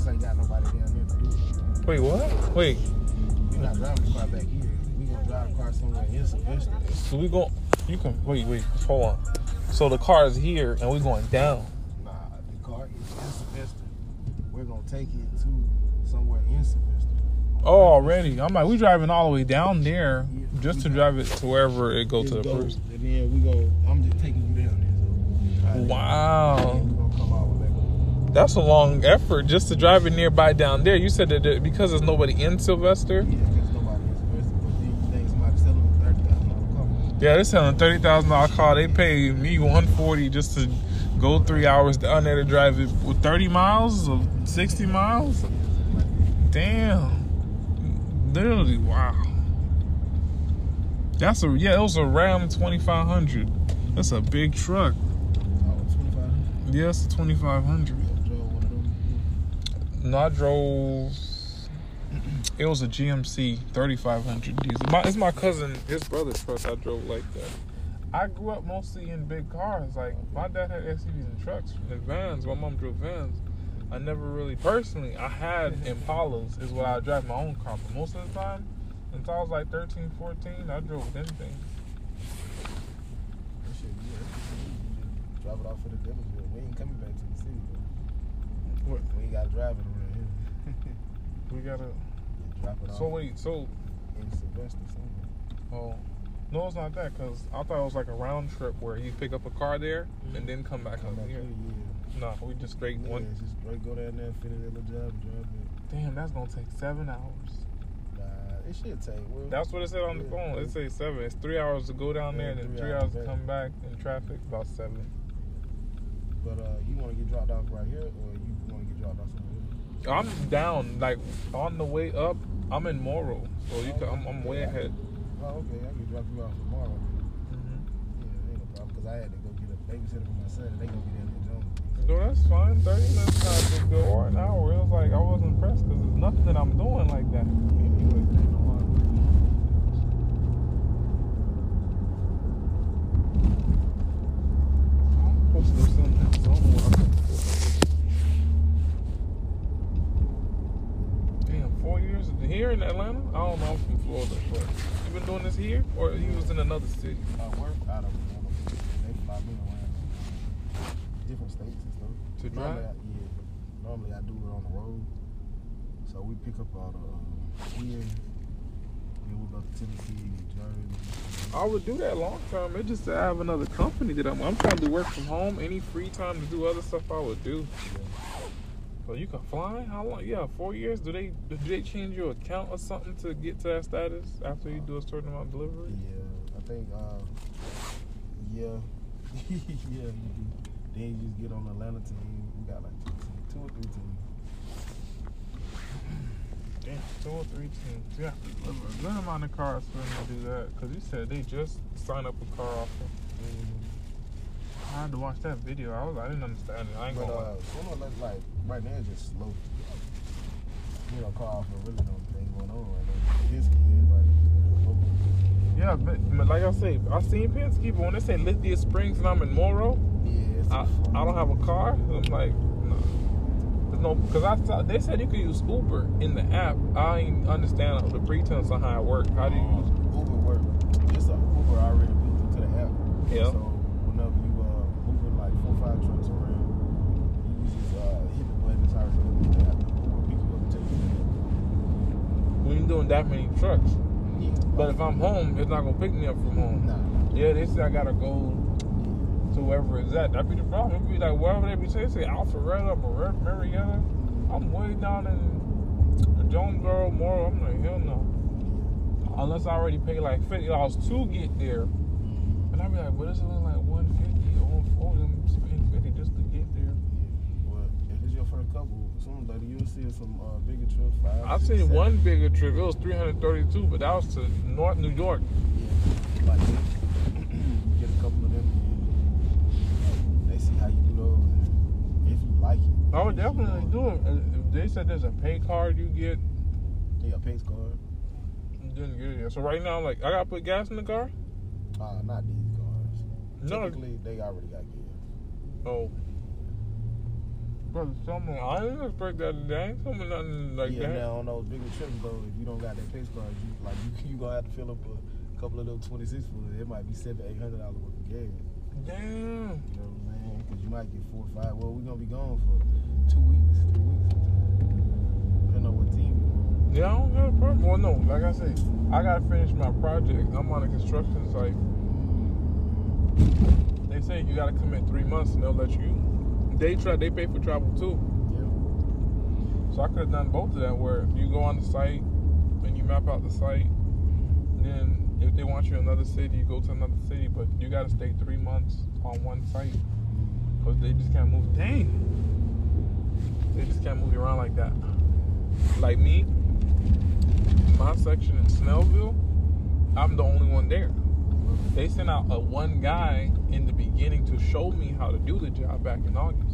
just ain't got nobody down there to do it. Wait, what? Wait, We're not driving the car back here. We gonna drive the car somewhere in Sylvester. so we go. You can wait, wait, hold on. So the car is here, and we're going down. Nah, the car is in Sylvester. We're gonna take it to somewhere in Sylvester. Oh, already. I'm like, we driving all the way down there just to drive it to wherever it go to the go, first. And then we go. I'm just taking you down there. So. Wow. And we gonna come all the way back up. That's a long effort just to drive it nearby down there. You said that there- because there's nobody in Sylvester. Yeah, because nobody in Sylvester. But then you think somebody selling a thirty thousand dollar car. Yeah, they're selling thirty thousand dollar car. They pay me one forty just to go three hours down there to drive it with thirty miles or sixty miles. Damn, literally, wow. That's a yeah. It was a Ram twenty five hundred. That's a big truck. Oh, 2500. Yeah, twenty five hundred. Yeah, drove one of them. No, I drove. It was a GMC 3500 diesel. My, it's my cousin, his brother's truck. I drove like that. I grew up mostly in big cars. Like my dad had SUVs and trucks and vans. My mom drove vans. I never really, personally, I had Impalas. Is what I drive my own car. But most of the time, until I was like 13, 14, I drove just drop it off at the. We ain't coming back to the city, though. What? We ain't got to drive it around here. We gotta. Just drop it off So wait, so in Sylvester somewhere. oh. No, it's not that because I thought it was like a round trip where you pick up a car there and then come back Come up back here. here, yeah. No, we just straight Yeah, one. just straight go down there, finish that little job, and drive it. Damn, that's gonna take seven hours. Nah, it should take. Well, That's what it said on the Yeah. phone. It says seven. It's three hours to go down there and then three three hours hours to come back in traffic. About seven. But uh, you want to get dropped off right here, or you want to get dropped off somewhere else? I'm down, like on the way up. I'm in Morrow, so you can, I'm, I'm way ahead. Oh, okay. I can drop you off tomorrow. Mhm. Yeah, ain't no problem. Cause I had to go get a babysitter for my son, and they gonna be there Jones. No, that's fine. Thirty minutes not big deal, or an hour. It was like I wasn't impressed because there's nothing that I'm doing like that. Anyway, it ain't no harm. I'm supposed to do something else. I don't know what I'm supposed to do. Damn, four years here in Atlanta. I don't know. I'm from Florida, but you been doing this here, or you was in another city? I work out of Atlanta. They fly me around different states and stuff. To Normally, drive? I, yeah. Normally I do it on the road. So we pick up all the uh, here, then we go to Tennessee, Jersey. I would do that long term. It's just I have another company that I'm. I'm trying to work from home. Any free time to do other stuff, I would do. So you can fly? How long? Yeah, four years. Do they do they change your account or something to get to that status after you do a certain amount of delivery? Yeah, I think, uh, yeah, yeah, you do. Then you just get on the Atlanta team. We got like two, two or three teams. Damn, two or three teams. Yeah, deliver a good amount of cars for them to do that. Cause you said they just signed up a car offer. I had to watch that video. I was I didn't understand it. I ain't But gonna uh, like right now, it's just slow. You know, car for really no thing going on right now. This kid, like. Yeah, but, but like I say, I seen Penske, but when they say Lithia Springs and I'm in Morrow, yeah, I, I don't have a car. I'm like, no. There's no, because I thought they said you could use Uber in the app. I ain't understand the pretense on how it works. How do you use Uber work? It's a Uber already built into the app. Yeah. So uh moving like four five trucks around, you just uh hit the button and start running the app. Uber pick you up and take you when you're doing that many trucks? Yeah. But if I'm home, it's not gonna pick me up from home. Nah. Yeah, they say I gotta go to wherever it's at. That'd be the problem. It'd be like wherever they be saying, say Alpharetta, Mar- Marietta. I'm way down in the Jonesboro, Morrow. I'm like, hell no. Unless I already paid like fifty dollars to get there. And I'd be like, well, it only like one fifty or one forty. I'm spending fifty just to get there. Well, if it's your first couple, later you'll see some uh, bigger trips. Five, I six, seen seven. one bigger trip. It was three hundred thirty-two, but that was to North New York. Yeah. Like get a couple of them. They see how you do those. And if you like it, I would definitely do it. If they said there's a pay card you get, Yeah, pace card. you didn't get it. yet. So right now, like, I gotta put gas in the car. Uh, not these cars. No. Typically, they already got gas. Oh, Brother, someone I didn't expect that. I ain't coming nothing like yeah, that. now on those bigger trips though, if you don't got that pace card, you like you you gonna have to fill up a couple of those twenty six footers. It might be seven, eight hundred dollars worth of gas. Damn. You know what I'm saying? Because you might get four or five. Well, we're gonna be gone for two weeks, three weeks. Depending on what team. Yeah, I don't got a problem. Well, no, like I say, I gotta finish my project. I'm on a construction site. Mm-hmm. They say you gotta commit three months and they'll let you. They try. They pay for travel too. Yeah. So I could have done both of that. Where you go on the site and you map out the site, then if they want you in another city, you go to another city. But you gotta stay three months on one site because they just can't move. Dang. They just can't move you around like that. Like me, my section in Snellville, I'm the only one there. They sent out a one guy in the beginning to show me how to do the job back in August.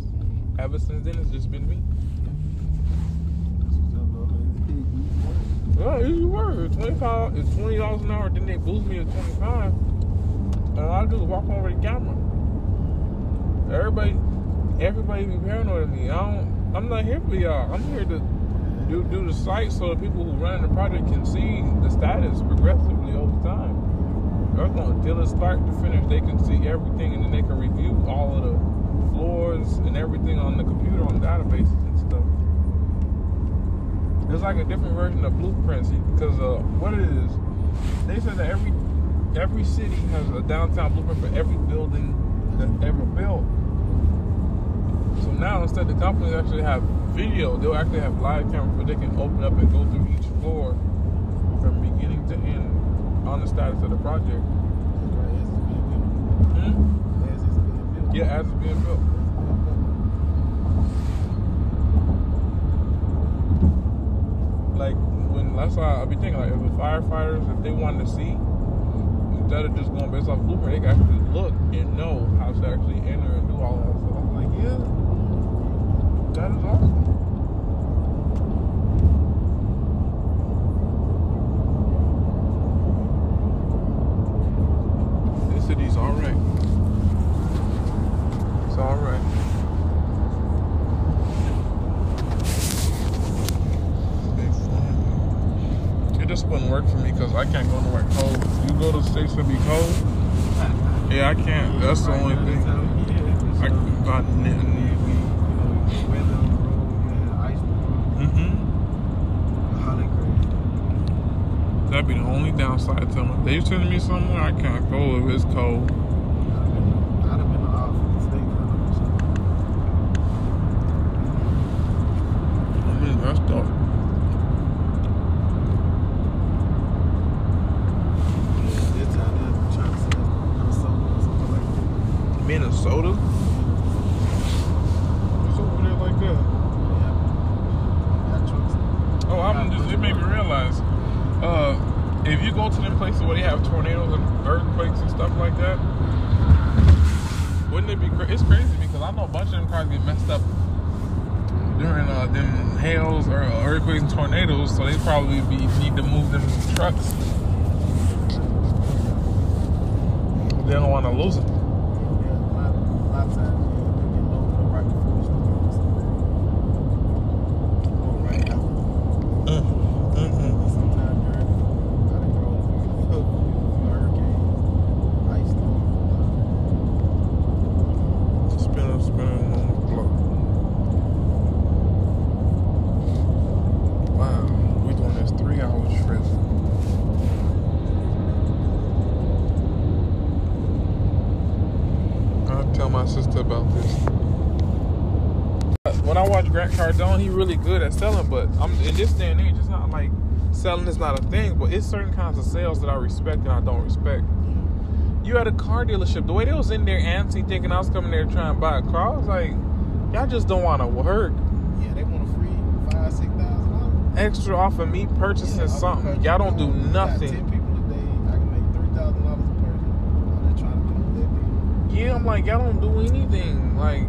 Ever since then, it's just been me. Yeah. It's twenty five. It's twenty dollars an hour. Then they boost me to twenty five, and all I do is walk over the camera. Everybody, everybody be paranoid of me. I don't. I'm not here for y'all. I'm here to do do the site so the people who run the project can see the status progressively over time. They're going till it start to finish. They can see everything, and then they can review all of the floors and everything on the computer on databases and stuff. It's like a different version of blueprints because uh, what it is, they said that every every city has a downtown blueprint for every building that's ever built. So now instead the companies actually have video, they'll actually have live cameras where they can open up and go through each floor from beginning to end on the status of the project. That's right, as it's being built. Hmm? Yeah, as it's being built. Like when that's why I be thinking like if the firefighters if they wanted to see instead of just going based off blueprint, they can actually look and know how to actually enter and do all that stuff. I'm like, yeah, that is awesome. This city's alright. It's alright. Big fun. It just wouldn't work for me because I can't go nowhere cold. You go to states that be cold. Yeah, I can't. That's the only thing. I about And then we, you know, weather on the road, we had ice storm, Mm-hmm. holiday crazy. That'd be the only downside to me. They sending me somewhere I can't go if it's cold. I'd have been the office state I mean, that's dope. This time they're trying to sell Minnesota or something like that. Minnesota? What's over there like that? Yeah. Got trucks. Oh, I'm just, it made me realize, uh, if you go to them places where they have tornadoes and earthquakes and like that, wouldn't it be crazy? It's crazy because I know a bunch of them cars get messed up during uh, them hails or earthquakes and tornadoes, so they probably be need to move them trucks. They don't want to lose them. Yeah, a lot, a lot of times, yeah, they get loaded up right before the storm or something. Or right after. Mm-mm. Sometime during how they roll through hurricane, ice storm. Spinning, spinning on the block. Wow, we doing this three hour trip. I'll tell my sister about this. When I watch Grant Cardone, he really good at selling, but I'm in this day and age, it's not like selling is not a thing, but it's certain kinds of sales that I respect and I don't respect. You at a car dealership, the way they was in there antsy thinking I was coming there trying to buy a car, I was like, y'all just don't want to work Yeah, they want a free five, six thousand dollars. extra off of me purchasing something. Y'all don't do nothing. Got Ten nothing. people today, I can make three thousand dollars a person. I'm trying to deal. Yeah, I'm like, y'all don't do anything. Like,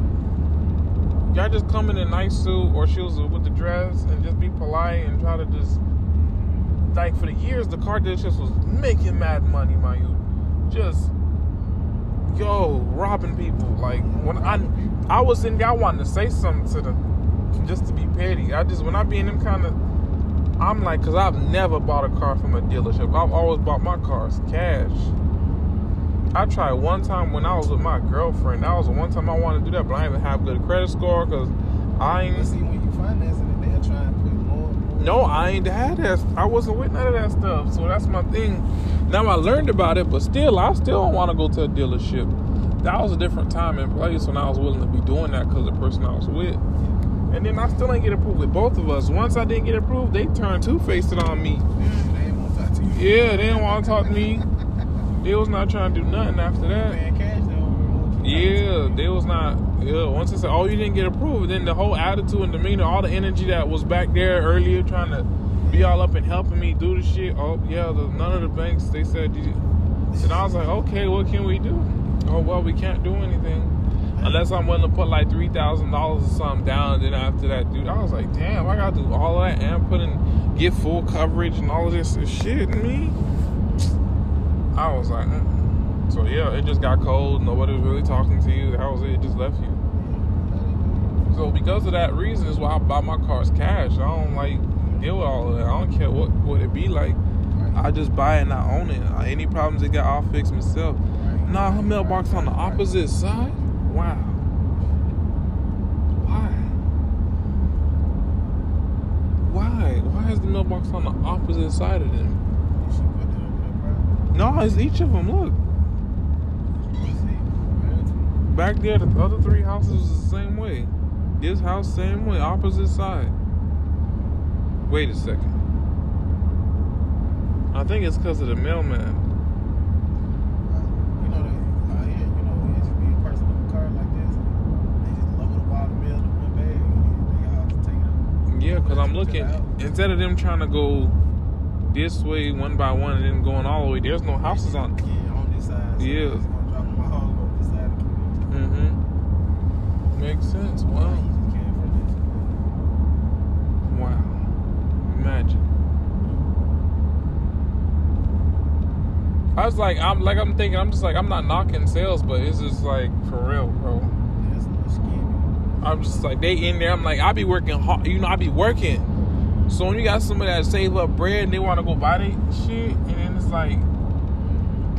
y'all just come in a nice suit or shoes with the dress and just be polite and try to just. Like, for the years, the car dealerships was making mad money, my youth. Just, yo, robbing people. Like, when I I was in there, I wanted to say something to them. just to be petty. I just when I be in them kind of, I'm like, cause I've never bought a car from a dealership. I've always bought my cars cash. I tried one time when I was with my girlfriend. That was the one time I wanted to do that, but I didn't even have good credit score because I ain't. see, when you financing it, they'll try No, I ain't had that. I wasn't with none of that stuff. So that's my thing. Now I learned about it, but still, I still don't want to go to a dealership. That was a different time and place when I was willing to be doing that because the person I was with. And then I still ain't get approved with both of us. Once I didn't get approved, they turned two faced on me. They ain't want to talk to you. Yeah, they didn't want to talk to me. They was not trying to do nothing after that. Paying cash, they don't want you Yeah, they was not. Yeah, once said, "Oh, you didn't get approved," then the whole attitude and demeanor, all the energy that was back there earlier, trying to be all up and helping me do the shit. Oh, yeah, the, none of the banks they said. You, and I was like, "Okay, what can we do?" Oh, well, we can't do anything unless I'm willing to put like three thousand dollars or something down. And then after that, dude, I was like, "Damn, I gotta do all that and put in get full coverage and all of this shit." Me, I was like. Mm-mm. So yeah, it just got cold. Nobody was really talking to you. That was it. It just left you. So because of that reason is why I buy my cars cash. I don't like deal with all of that. I don't care what what it be like. I just buy it and I own it. Uh, Any problems it got, I'll fix myself. Nah, her mailbox on the opposite side. Wow. Why? Why? Why is the mailbox on the opposite side of them? You should put that over there, No, it's each of them. Look. Back there, the other three houses was the same way. This house, same way, opposite side. Wait a second. I think it's because of the mailman. You know, they, uh, yeah, you know, it just be a person in a car like this. They just load up all the mail in one bag and they all just take it up. Yeah, because I'm looking, instead of them trying to go this way one by one and then going all the way, there's no houses on. Yeah, on this side. So Yeah. It's gonna drop my hog over this side of the Mm-hmm. Makes sense. Wow. Wow. Imagine. I was like, I'm like, I'm thinking, I'm just like, I'm not knocking sales, but it's just like for real, bro. I'm just like, they in there. I'm like, I be working hard, you know, I be working. So when you got somebody that save up bread and they want to go buy that shit, and then it's like,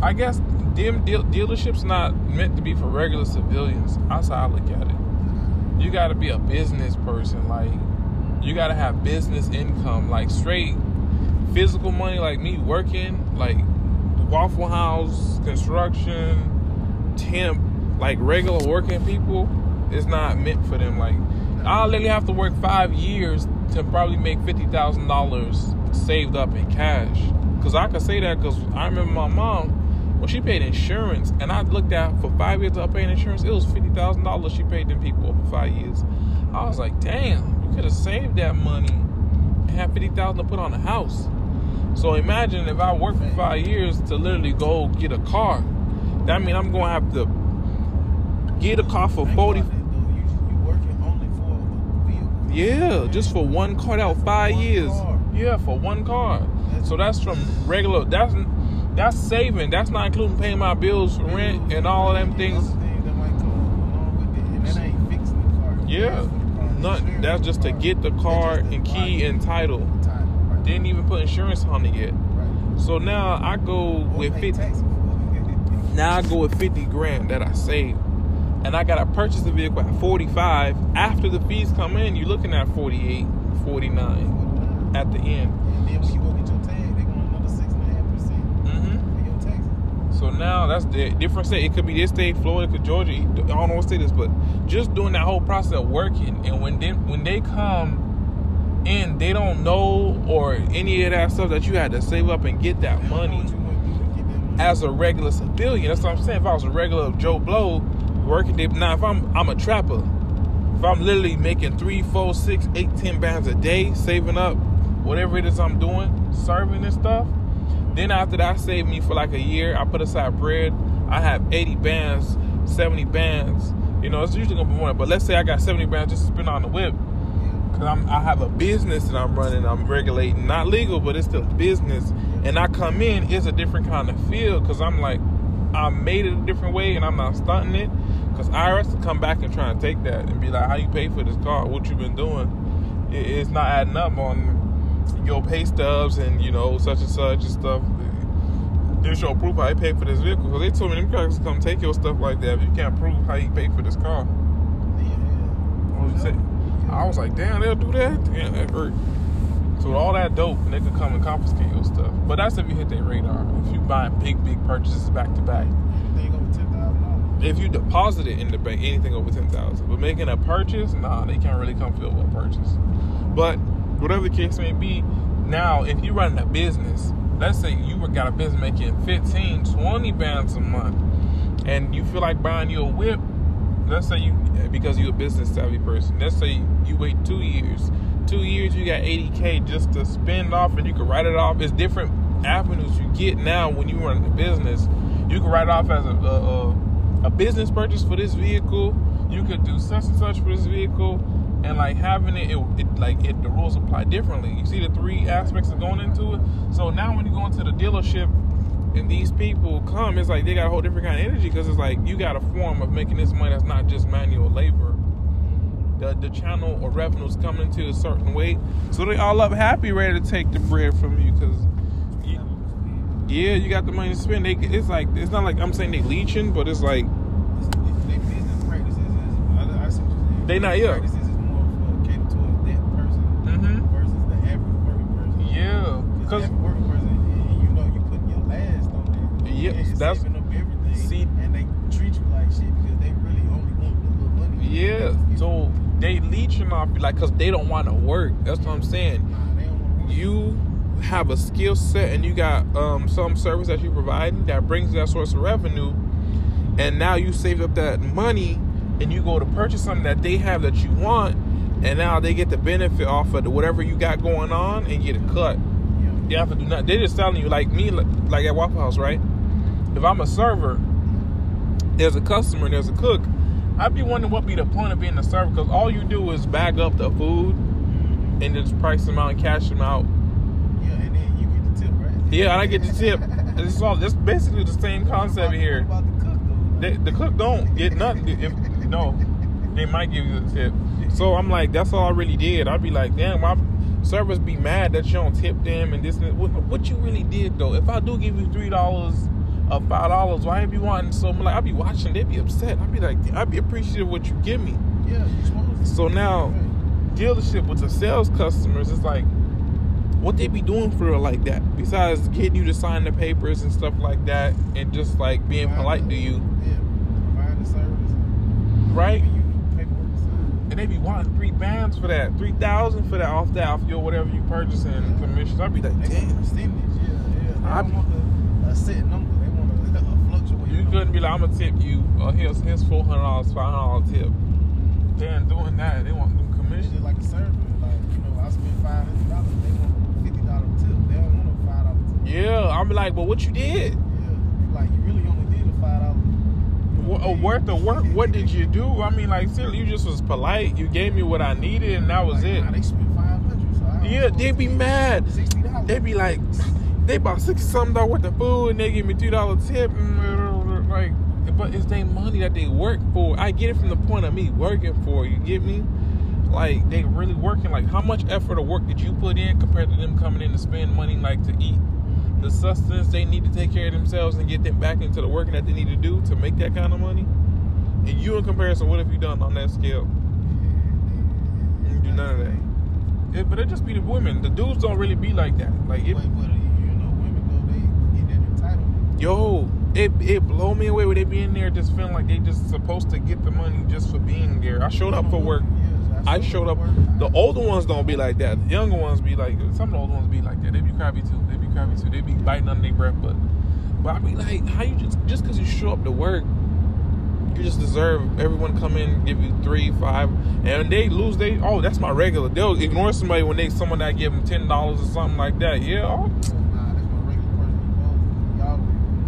I guess them deal- dealerships not meant to be for regular civilians. That's how I look at it. You got to be a business person, like you got to have business income, like straight physical money, like me working, like Waffle House, construction, temp, like regular working people. It's not meant for them. Like I literally have to work five years to probably make fifty thousand dollars saved up in cash. Cause I can say that because I remember my mom when she paid insurance, and I looked at for five years of paying insurance, it was fifty thousand dollars she paid them people for five years. I was like, damn, you could have saved that money and had fifty thousand to put on a house. So imagine if I work for five years to literally go get a car. That means I'm gonna have to get a car for forty. about that, though. You, you working only for a vehicle. Yeah, just for one car. out five years. Yeah, for one car. So that's from regular. That's that's saving. That's not including paying my bills, rent, and all of them things. Other things that might come along with it, and that ain't fixing the car. Yeah, That's for the car. Nothing. That's just to get the car and key and title. Didn't even put insurance on it yet. So now I go with fifty. taxes for it. Now I go with 50 grand that I saved. And I gotta purchase the vehicle at 45. After the fees come in, you're looking at 48, 49 at the end. And then when you go get your tag, they want another six and a half percent hmm for your taxes. So now that's the different state. It could be this state, Florida, could Georgia. I don't know what state it is, but just doing that whole process of working. And when they when they come in, they don't know or any of that stuff that you had to save up and get that They don't know money. what you gonna do to get that money. as a regular civilian. That's what I'm saying. If I was a regular Joe Blow working day, now if I'm I'm a trapper, if I'm literally making three, four, six, eight, ten bands a day, saving up whatever it is I'm doing, serving and stuff. Then after that, save me for like a year. I put aside bread. I have 80 bands, 70 bands. You know, it's usually gonna be more. But let's say I got 70 bands just to spend on the whip. Cause I'm, I have a business that I'm running. I'm regulating, not legal, but it's still business. And I come in, it's a different kind of feel. Cause I'm like, I made it a different way, and I'm not stunting it. Cause IRS will come back and try and take that and be like, how you pay for this car? What you been doing? It, it's not adding up on your pay stubs and you know such and such and stuff. They show proof how you pay for this vehicle. Cause they told me them crackers come take your stuff like that if you can't prove how you paid for this car. It? I was like, damn, they'll do that. Damn, that hurt. So with all that dope, they could come and confiscate your stuff. But that's if you hit their radar. If you buy big, big purchases back to back. Anything over ten thousand dollars. If you deposit it in the bank, anything over ten thousand. But making a purchase, nah, they can't really come fill a purchase. But whatever the case may be, now if you're running a business, let's say you got a business making 15, 20 bands a month, and you feel like buying you a whip, let's say you because you're a business savvy person, let's say you wait two years. Two years you got 80k just to spend off and you can write it off. It's different avenues you get now when you run a business. You can write off as a, a, a business purchase for this vehicle. You could do such and such for this vehicle, and like having it, it, it like it, the rules apply differently. You see the three aspects of going into it. So now when you go into the dealership and these people come, it's like they got a whole different kind of energy because it's like you got a form of making this money that's not just manual labor. The, the channel or revenues coming into a certain way, so they all up happy, ready to take the bread from you because yeah, you got the money to spend. They, it's like it's not like I'm saying they leeching, but it's like They business practices is I, I see what you're saying. They not- yeah. Practices is more for catered towards that person Mhm. versus the average working person. Yeah, Because because the average working person, y- you know, you putting your last on that. Yes, and that's- saving up everything. see- and they treat you like shit because they really only want the little money. yeah, so they leeching off you like because they don't want to work. That's what I'm saying. Nah, they don't want you have a skill set and you got um, some service that you're providing that brings that source of revenue and now you save up that money and you go to purchase something that they have that you want and now they get the benefit off of the, whatever you got going on and get a cut Yeah. you have to do nothing they're just telling you like me like, at waffle house right if i'm a server there's a customer and there's a cook i'd be wondering what be the point of being a server because all you do is bag up the food and just price them out and cash them out Yeah, and then you get the tip, right? Yeah, and I get the tip. It's all. It's basically the same concept here. About the cook though? They, the cook don't get nothing. If no, they might give you a tip. So I'm like, that's all I really did. I'd be like, damn, my servers be mad that you don't tip them and this and that. What, what you really did though? If I do give you three dollars or five dollars, why you be wanting so much? Like I'd be watching, they'd be upset. I'd be like, I'd be appreciative what you give me. Yeah, you supposed to. So now, dealership with the sales customers, it's like, what they be doing for real like that? Besides getting you to sign the papers and stuff like that, and just like being polite to you, Yeah, provide the service. and right? giving you the paperwork to sign. And they be wanting three bands for that, three thousand for that off that off your whatever you purchasing and commissions. I'd be like, They want a damn. percentage. Yeah, yeah. I- want a, a set number. They want a, a fluctuating. You couldn't be like, I'm gonna tip you. Uh, here's here's four hundred dollars, five hundred dollar tip. Then doing that, they want them It's commission. just like a server. Like you know, I spent five hundred dollars. They want a fifty dollar tip. They don't want a five dollar tip. Yeah, I'm like, but what you did? Yeah, like you really only did a five dollar. Uh, worth the work. What did you do? I mean, like, seriously, you just was polite. You gave me what I needed, and that was like, it. Nah, they spent five hundred. So Yeah, they be mad. Sixty dollars. They be like, they bought sixty something dollars worth of food, and they give me two dollar tip. Like, but it's their money that they work for. I get it from the point of me working for. You get me? Like they really working. Like, how much effort or work did you put in compared to them coming in to spend money, like to eat? The sustenance they need to take care of themselves and get them back into the working that they need to do to make that kind of money. And you, in comparison, what have you done on that scale? You do none of that. It, but it just be the women. The dudes don't really be like that. Like it, but you know, women though they get that entitlement. yo, it it blow me away when they be in there just feeling like they just supposed to get the money just for being there. I showed up for work. I showed up. The older ones don't be like that. The younger ones be like some of the older ones be like that. They be crabby too. They crabby too. They be biting under their breath. But but I be like, how you just just because you show up to work, you just deserve everyone come in give you three, five, and they lose they oh that's my regular. They'll ignore somebody when they someone that give them ten dollars or something like that. Yeah, oh, Nah, that's my regular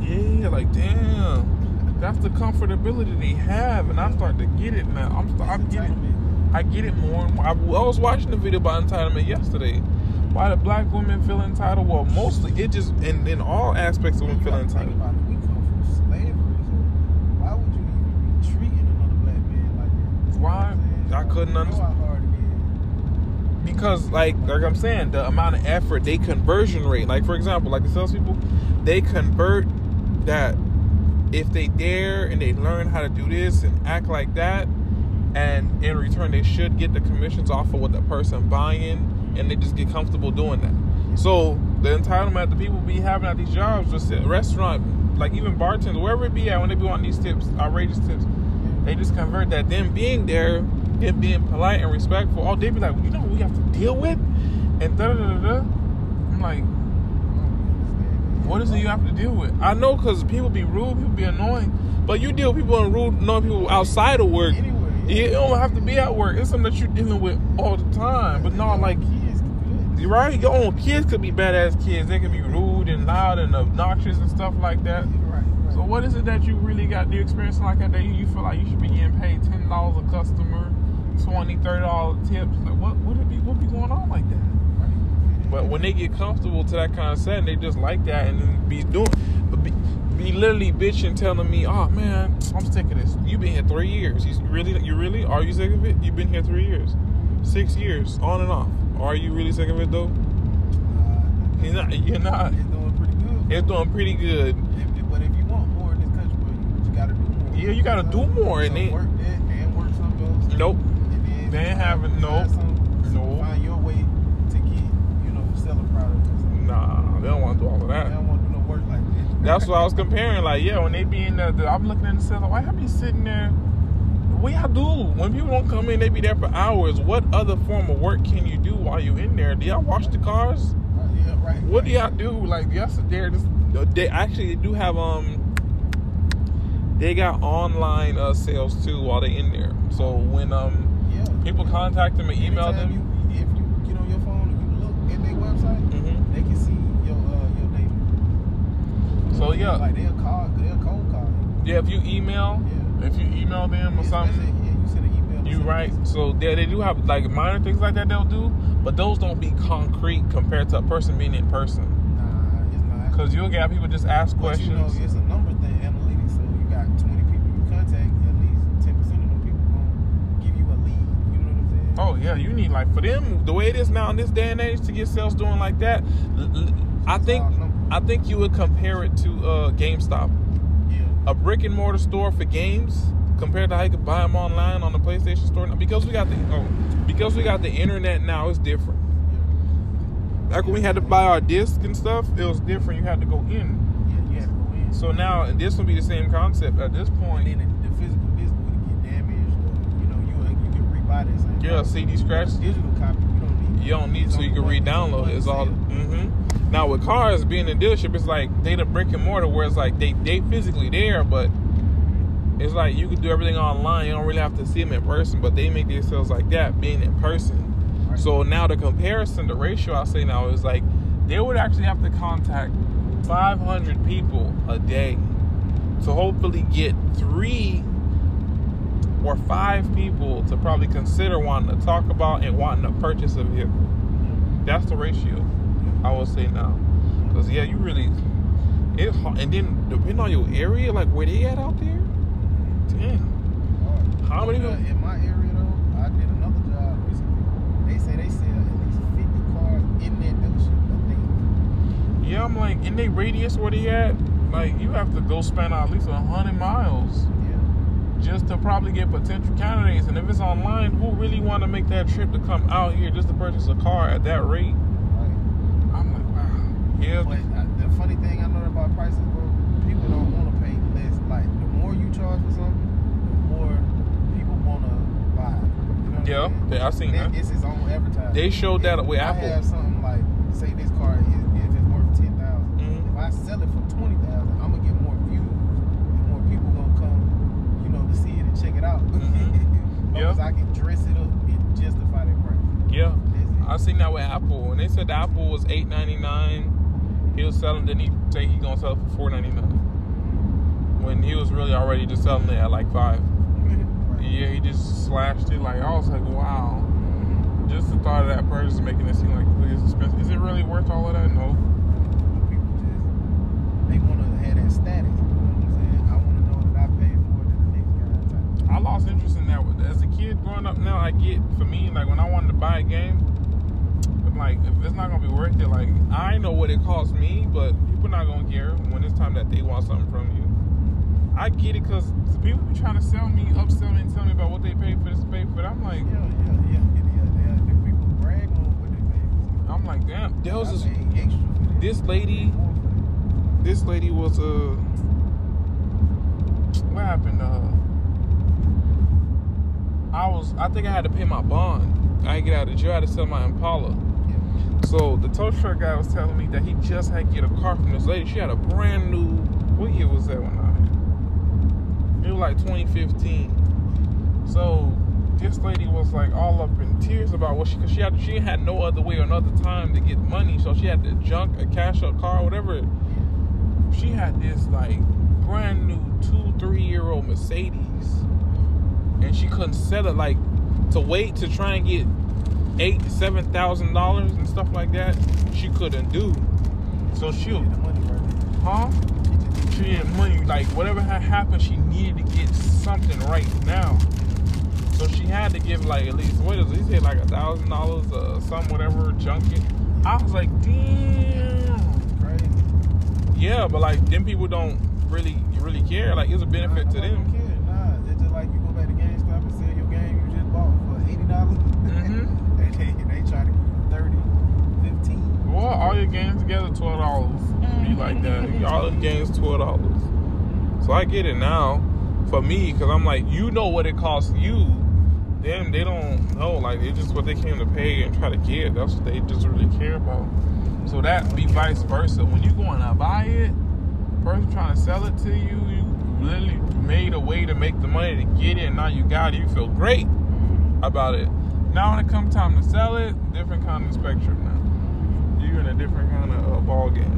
yeah, like damn. That's the comfortability they have, and I start to get it now. I'm I'm getting. I get it more and more. I, I was watching the video about entitlement yesterday. Why do black women feel entitled? Well, mostly it just in, in all aspects of women You feel entitled. about it. We come from slavery. So why would you even be treating another black man like that? why I couldn't Know understand. hard it is. because like like I'm saying, the amount of effort, they conversion rate. Like for example, like the salespeople, they convert that if they dare and they learn how to do this and act like that, and in return they should get the commissions off of what the person buying, and they just get comfortable doing that. So the entitlement that the people be having at these jobs, just at restaurant, like even bartenders, wherever it be at, when they be on these tips, outrageous tips, they just convert that them being there, them being polite and respectful. Oh, they be like, you know what we have to deal with, and da da da da. da. I'm like, what is it you have to deal with? I know because people be rude, people be annoying, but you deal with people and rude, annoying people outside of work. Anyway, You don't have to be at work. It's something that you're dealing with all the time. But no, like kids can do you're right. Your own kids could be badass kids. They can be rude and loud and obnoxious and stuff like that. Right, right. So what is it that you really got the experience like that? That you, feel like you should be getting paid ten dollars a customer, 20 30 dollar tips. Like what would it be? What be going on like that? Right. But when they get comfortable to that kind of setting, they just like that and then be doing, be, be literally bitching, telling me, "Oh man, I'm sick of this. You've been here three years. You really, you really, are you sick of it? You've been here three years, six years, on and off. Are you really sick of it though? Uh, You're not. You're not. It's doing pretty good. It's doing pretty good. If, but if you want more in this country, you, you gotta do more. Yeah, you gotta do more, and so then- work that and work something else. Nope. And then They ain't find- having- nope. some- Nope. Find your way to get, you know, sell a product. Nah, they don't want to do all of that. They don't want to do no work like that. That's what I was comparing. Like, yeah, when they be in the, the I'm looking in the cell, why have you sitting there? What y'all do? When people don't come in, they be there for hours. What other form of work can you do while you in there? Do y'all wash the cars? Yeah, right. What do y'all do? Like, y'all sit there. Just, they actually do have um. They got online uh, sales too while they in there. So when um Yeah. people contact them and email Anytime them, You, if you get on your phone and you look at their website, Mhm. they can see your uh, your data. So, yeah. like they'll call, they'll cold call yeah, if you email, Yeah. If you email them or something. Yeah, you send an email. You right. So yeah, they do have like minor things like that they'll do, but those don't be concrete compared to a person being in person. Nah, it's not. Because you'll get people just ask But questions. you know, it's a number thing, analytics. So you got 20 people you contact, at least 10% of them people gonna give you a lead. You know what I'm saying? oh yeah, you need like for them the way it is now in this day and age to get sales doing like that. I think. I think you would compare it to uh, GameStop. A brick and mortar store for games compared to how you could buy them online on the PlayStation Store. Now, because we got the oh, because we got the internet now, it's different. Like when we had to buy our discs and stuff, it was different. You had to go in. Yeah, to go in. So now this will be the same concept at this and point. then the, the physical disc would get damaged. Or, you know, you you can rebuy same. Yeah, CD scratches. Digital copy, you don't need. So you can re-download it. It's all. hmm Now with cars being in dealership, it's like they the brick and mortar where it's like they they physically there, but it's like you can do everything online. You don't really have to see them in person, but they make themselves like that being in person. Right. So now the comparison, the ratio I say now is like they would actually have to contact 500 people a day to hopefully get three or five people to probably consider wanting to talk about and wanting to purchase a vehicle. That's the ratio I would say now. Cause yeah, you really it and then depending on your area, like where they at out there. Damn. How many Uh, in my area though, I did another job recently. They say they sell at least 50 cars in that dealership a day. Yeah, I'm like in their radius where they at. Like you have to go out at least hundred miles. Just to probably get potential candidates. And if it's online, who really want to make that trip to come out here just to purchase a car at that rate? Right. I'm like, wow. Yeah, But uh, the funny thing I know about prices, bro, people don't want to pay less. Like the more you charge for something, the more people want to buy. You know Yeah, I'm saying? yeah, I seen that. It's its own advertising. They showed that If with Apple. have something like, say this car is if it's worth ten thousand. Mhm. If I sell it for twenty thousand, I'm gonna get more views and more people gonna come, you know, to see it and check it out. Mhm. Because Yeah. I can dress it up and justify that price. yeah. I seen that with Apple, and they said the Apple was eight ninety nine. He was selling, then he say he gonna sell it for four ninety nine. When he was really already just selling it at like five. Right. Yeah, he just slashed it. Like I was like, wow. Just the thought of that purchase is making it seem like it's expensive. Is it really worth all of that? No. People just they want to have that status. You know what I'm saying? I want to know that I paid more than the next guy. Type. I lost interest in that. As a kid growing up now, I get for me like when I wanted to buy a game, I'm like if it's not gonna be worth it, like I know what it cost me, but people not gonna care when it's time that they want something from you. I get it because people be trying to sell me, upsell me, and tell me about what they paid for this, for that. I'm like, Yeah, yeah, yeah, yeah, yeah. The people brag on what they pay for. I'm like, damn. There was this paid extra for that. this lady, More for that. this lady was uh, what happened? Uh, I was, I think I had to pay my bond. I had to get out of jail. I had to sell my Impala. So the tow truck guy was telling me that he just had to get a car from this lady. She had a brand new. What year was that when I? It was like 2015. So this lady was like all up in tears about what she, cause she had she had no other way or another time to get money, so she had to junk a cash out car, whatever. She had this like brand new two, three year old Mercedes, and she couldn't sell it. Like to wait to try and get eight, seven thousand dollars and stuff like that, she couldn't do. So She she'll, the money huh? She needed money. Like whatever had happened, she needed to get something right now. So she had to give like at least what is it? He said like a thousand dollars, uh, some whatever, junk it. I was like, damn. Crazy. Yeah, but like them people don't really really care. Like it's a benefit to them. Care. Nah, it's just like you go back to GameStop and sell your game you just bought for eighty dollars. Mhm. they, they they try to give you 30, 15. Well, all your games together, twelve dollars. Be like that. All the games, twelve dollars. So I get it now. For me, because I'm like, you know what it costs you. Them, they don't know. Like it's just what they came to pay and try to get. That's what they just really care about. So that be vice versa. When you going to buy it, person trying to sell it to you, you literally made a way to make the money to get it, and now you got it. You feel great about it. Now when it comes time to sell it, different kind of spectrum now. You're in a different kind of uh, ball game.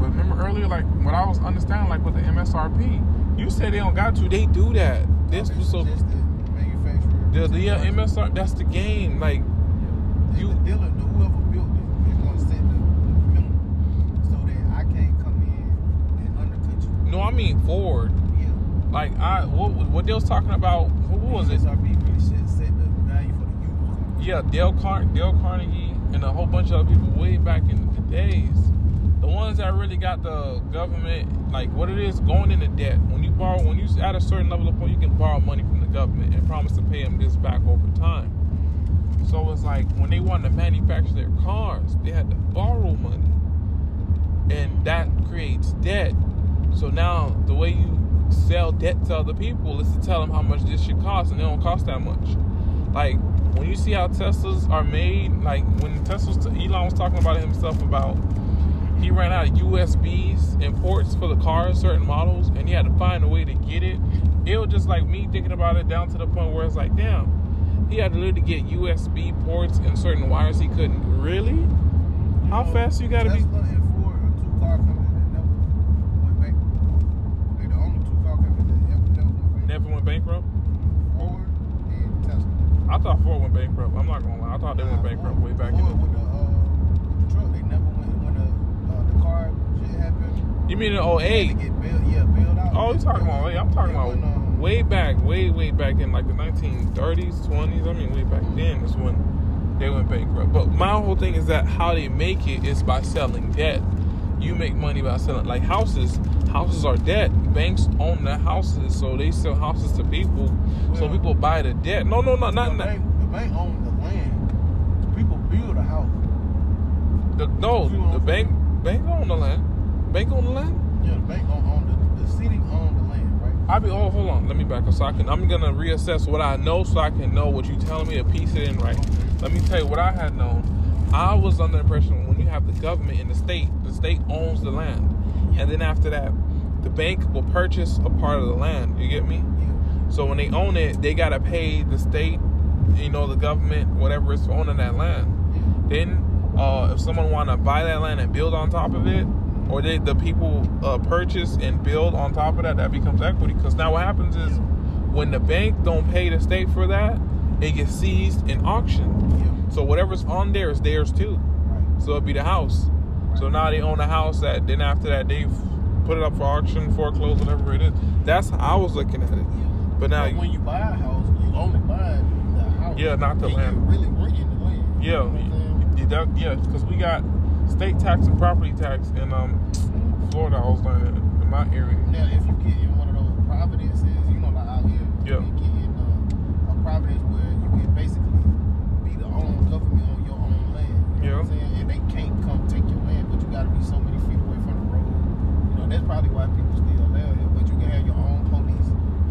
But remember earlier, like what I was understanding, like with the MSRP, you said they don't got to. They do that. This was so the the, yeah, MSR. That's the game. Like You, you- the dealer, the whoever built it, is gonna set the, the minimum so that I can't come in and undercut you. no, I mean Ford. Yeah. Like I what what they was talking about. Who was it? SRP really should set the value for the used. Yeah, Dale Car- Dale Carnegie and a whole bunch of other people way back in the days. The ones that really got the government, like what it is, going into debt. When you borrow, when you at a certain level of point, you can borrow money from the government and promise to pay them this back over time. So it's like when they wanted to manufacture their cars, they had to borrow money, and that creates debt. So now the way you sell debt to other people is to tell them how much this should cost, and it don't cost that much. Like when you see how Teslas are made, like when Teslas, Elon was talking about it himself about he ran out of USBs and ports for the cars, certain models, and he had to find a way to get it. It was just like me thinking about it down to the point where it's like, damn, he had to literally get USB ports and certain wires he couldn't. Really? How fast you gotta be? Tesla and Ford are two car companies that never went bankrupt. They're the only two car companies that ever never went bankrupt. Never went bankrupt. Ford and Tesla. I thought Ford went bankrupt. I'm not gonna lie. I thought they went bankrupt Ford- way back Ford in. with the, uh, with the truck, they never went when the, uh, the car shit happened. You mean in they had 08? to get bailed, yeah, bailed out. Oh, you talking about? I'm talking about um, way back, way way back in like the 1930s, 20s. I mean, way back then is when they went bankrupt. But my whole thing is that how they make it is by selling debt. You make money by selling like houses. Houses are debt. Banks own the houses, so they sell houses to people. so people buy the debt. No, no, no, not the bank, the bank owned the land. People build a house. The, no, You know the bank bank own the land. Bank own the land. Yeah, the bank owned, owned the, the city owned the land, right? I be oh hold on, let me back up so I can I'm gonna reassess what I know so I can know what you telling me to piece it in right. Let me tell you what I had known. I was under the impression when you have the government in the state, the state owns the land. And then after that, the bank will purchase a part of the land. You get me? Yeah. So when they own it, they gotta pay the state, you know, the government, whatever is owning that land. Then uh, if someone want to buy that land and build on top of it, or they, the people uh, purchase and build on top of that, that becomes equity. Because now what happens is when the bank don't pay the state for that, it gets seized and auctioned. Yeah. So whatever's on there is theirs too. Right. So it'd be the house. So now they own a house that then after that they put it up for auction, foreclose, whatever it is. That's how I was looking at it. But now, But when you buy a house, you only buy the house. Yeah, not the And land. Really renting the land. You yeah, know you- that- yeah, because we got state tax and property tax in um Florida. I was learning in my area. Now, if you get in one of those providences, you know, like out here, Yeah. you get in uh, a providence where you can basically be the own government on your own land. You know what I'm Yeah. saying? And they can't come take your land, but you got to be so many feet away from the road. You know, that's probably why people still live here. But you can have your own police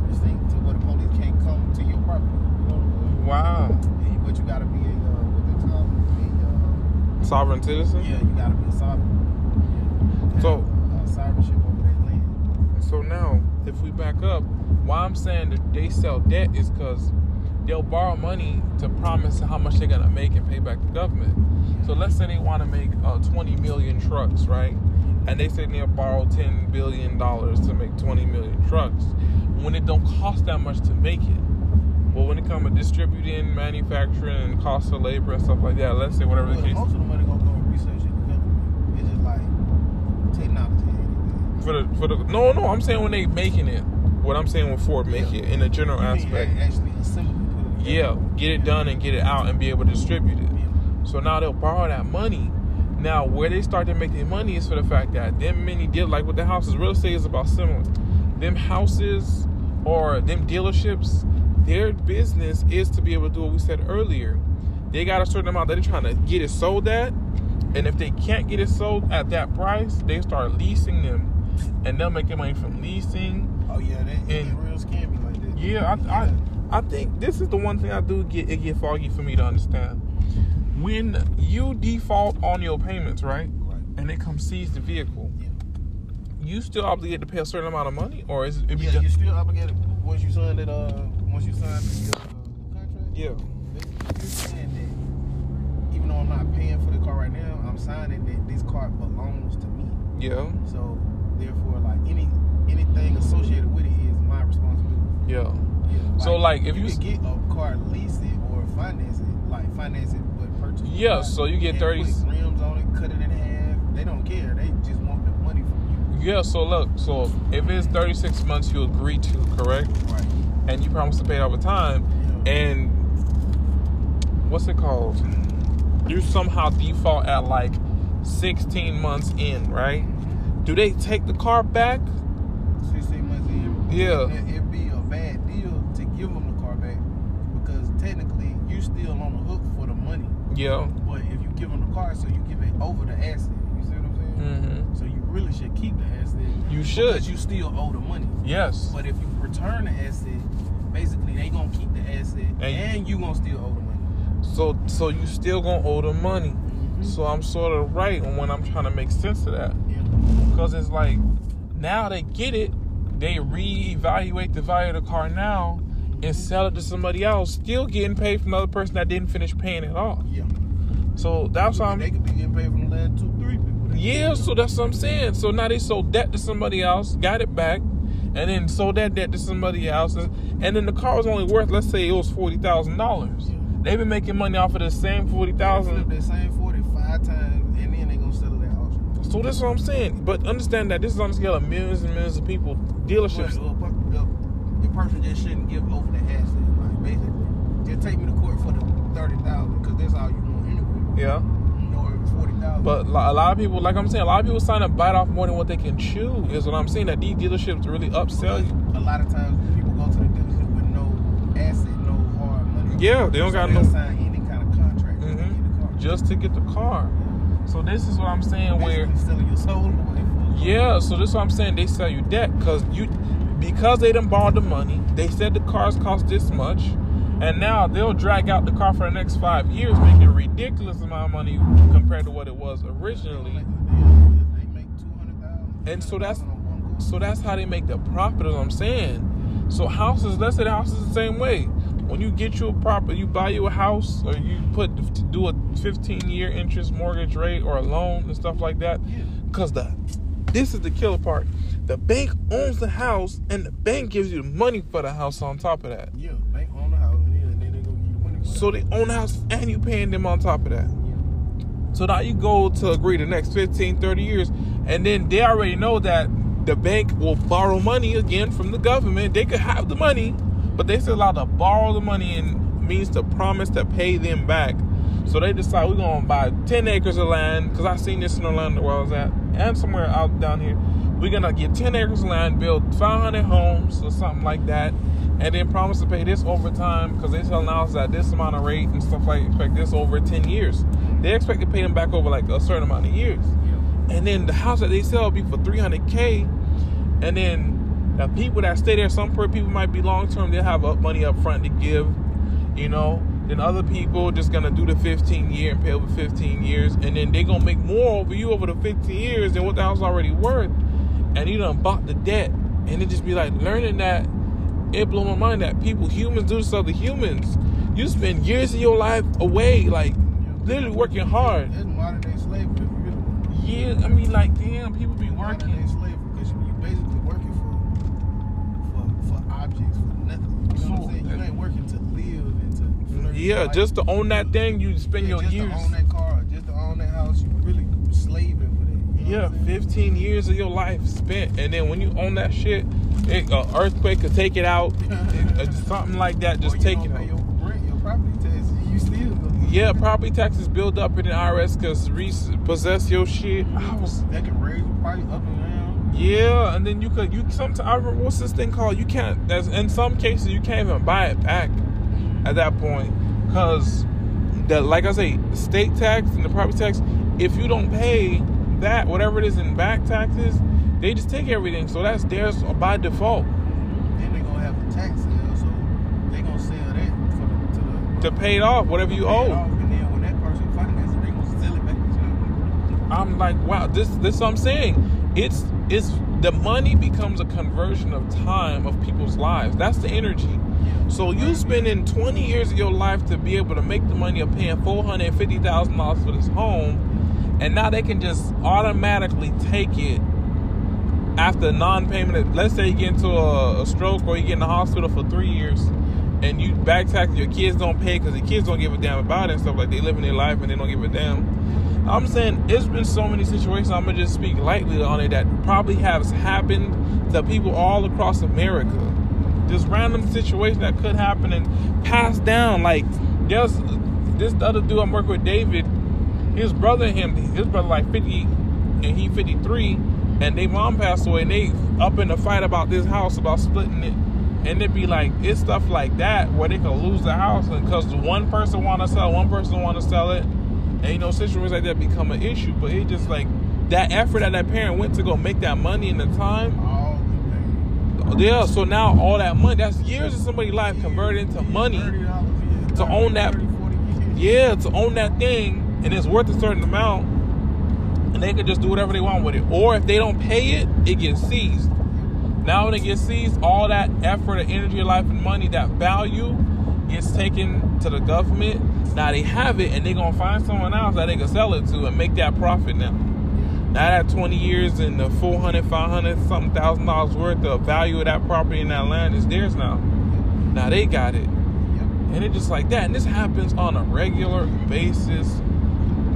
distinct to where the police can't come to your property. You know what I'm saying? Wow, Yeah, But you got to be a, uh, what they call? A, sovereign citizen. uh, yeah, you got to be a sovereign. Yeah. So- Have, uh, sovereignship over that land. So now, if we back up, why I'm saying that they sell debt is because they'll borrow money to promise how much they're gonna make and pay back the government. So let's say they want to make uh, 20 million trucks, right? And they say they'll borrow 10 billion dollars to make 20 million trucks, when it don't cost that much to make it. Well, when it comes to distributing, manufacturing, and cost of labor and stuff like that, let's say whatever the case. most of the money gonna go in research and development. It's just like technology. For the for the no no, I'm saying when they making it. What I'm saying when Ford make Yeah. it in a general You aspect. actually assemble it, Yeah, get it done and get it out and be able to distribute it. So now they'll borrow that money. Now where they start to make their money is for the fact that them many deal like with the houses, real estate is about similar. Them houses or them dealerships, their business is to be able to do what we said earlier. They got a certain amount that they're trying to get it sold at, and if they can't get it sold at that price, they start leasing them, and they'll make their money from leasing, Oh yeah, that get And- real scammy like that. yeah, I, I, I think this is the one thing I do get it get foggy for me to understand. When you default on your payments, right, Right. and they come seize the vehicle, Yeah. you still obligated to pay a certain amount of money, or is it? it Yeah, you still obligated once you signed it. Uh, once you signed the uh, contract. yeah, You're saying that even though I'm not paying for the car right now, I'm signing that this car belongs to me. yeah, So therefore, like any anything associated with it is my responsibility. yeah. Yeah. So, like, if you s- get a car, lease it or finance it, like finance it Yeah, car so you get and 30 put rims on it, cut it in half. They don't care. They just want the money from you. Yeah, so look, so if it's 36 months you agree to, correct? Right. And you promise to pay it over time, Yeah. and what's it called? You somehow default at like 16 months in, right? Do they take the car back? 16 months in. Yeah. it- It'd be a bad deal to give them the car back because technically you still on the hook for the money. Yeah. But if you give them the car, so you give it over the asset. You see what I'm saying? Mm-hmm. So you really should keep the asset. You should. Because you still owe the money. Yes. But if you return the asset, basically they gonna keep the asset And- and, you gonna still owe the money. So so you still gonna owe the money. Mhm. So I'm sort of right when I'm trying to make sense of that. Yeah. Because it's like now they get it, they reevaluate the value of the car now and sell it to somebody else, still getting paid from another person that didn't finish paying it off. Yeah. So that's why I'm They could be getting paid from the last two, three people. Yeah, so that's what I'm saying. So now they sold that to somebody else, got it back, and then sold that debt to somebody else, and then the car was only worth, let's say, it was forty thousand dollars. Yeah. They've been making money off of the same forty thousand. that same 45 times and then they gonna sell it at auction. So that's what I'm saying. But understand that this is on the scale of millions and millions of people, dealerships. But the, the person just shouldn't give over the asset. Like basically, just take me to court for the thirty thousand because that's all you want anyway. Yeah. Or forty thousand. But a lot of people, like I'm saying, a lot of people sign up bite off more than what they can chew. Is what I'm saying. That these dealerships really upsell you. a lot of times people go to the dealership with no asset, no hard money. Yeah, they don't So got they'll no- sign any kind of contract to Mhm. get the car. just to get the car. So this is what I'm saying. Where Basically selling your soul away Yeah, so this is what I'm saying. They sell you debt because you because they done borrowed the money. They said the cars cost this much, and now they'll drag out the car for the next five years, making a ridiculous amount of money compared to what it was originally. They make two hundred thousand. And so that's so that's how they make the profit. What I'm saying. So houses, let's say the house is the same way. When you get you a property, you buy you a house, or you put do a 15 year interest mortgage rate or a loan and stuff like that. Cause the this is the killer part. The bank owns the house, and the bank gives you the money for the house on top of that. Yeah, bank own the house and then, they gonna give you money. For So they own the house, and you paying them on top of that. Yeah. So now you go to agree the next 15, 30 years, and then they already know that the bank will borrow money again from the government. They could have the money, but they still allowed to borrow the money and means to promise to pay them back. So they decide we're gonna buy 10 acres of land because I seen this in Orlando where I was at and somewhere out down here. We're gonna get 10 acres of land, build 500 homes or something like that, and then promise to pay this over time because they're telling us that this amount of rate and stuff like expect this over 10 years. They expect to pay them back over like a certain amount of years. And then the house that they sell will be for 300k, and then the people that stay there, some poor people might be long term. They'll have up money up front to give, you know. Then other people just gonna do the 15 year and pay over 15 years, and then they gonna make more over you over the 15 years than what the house already worth. And you done bought the debt, and it just be like learning that. It blew my mind that people, humans, do this to other humans. You spend years of your life away, like literally working hard. It's modern day slavery. If you really want to Yeah, I mean, like, damn, people be modern day working. slavery because you basically working for for for objects for nothing. You know what I'm saying? You ain't working to live and to Yeah, just to own that thing, you spend Yeah, your years. to own that car, just to own that house, you really slaving for that. You know Yeah, what 15 years of your life spent, and then when you own that shit, it, uh, earthquake could take it out, it- uh, something like that, just take it out. Your rent, your property taxes, you still Yeah, property taxes build up in the IRS because repossess your shit. I was, that can raise your price up and down. yeah, and then you could, you sometimes, I remember, what's this thing called? You can't, that's, in some cases, you can't even buy it back at that point because, the, like I say, state tax and the property tax, if you don't pay that, whatever it is in back taxes, they just take everything. So that's theirs by default. Then they gonna have the tax sale, so they gonna sell that for the, to the to pay it off whatever you owe. off, And then when that person finances, they gonna sell it back to. I'm like, wow, this this what I'm saying. It's it's the money becomes a conversion of time of people's lives. That's the energy. So you spending 20 years of your life to be able to make the money of paying four hundred and fifty thousand dollars for this home, and now they can just automatically take it after non-payment. Let's say you get into a, a stroke or you get in the hospital for three years, and you back tax your kids don't pay because the kids don't give a damn about it and stuff like they living their life and they don't give a damn. I'm saying it's been so many situations. I'm gonna just speak lightly on it that probably has happened to people all across America. Just random situation that could happen and pass down. Like there's this other dude I'm working with, David. His brother and him, his brother like 50 and he 53, and they mom passed away. And they up in a fight about this house about splitting it. And it'd be like it's stuff like that where they could lose the house, and because one person want to sell, one person want to sell it, and you know situations like that become an issue. But it just like that effort that that parent went to go make that money in the time. Yeah, so now all that money, that's years of somebody's life converted into money. $30 a year, to own that- 30, 40 years. Yeah, to own that thing and it's worth a certain amount, and they can just do whatever they want with it. Or if they don't pay it, it gets seized. Now when it gets seized, all that effort, and energy, life, and money, that value gets taken to the government. Now they have it, and they're gonna find someone else that they can sell it to and make that profit now. Now that 20 years and the 400, 500, something thousand dollars worth of value of that property and that land is theirs now. Now they got it. And it just like that. And this happens on a regular basis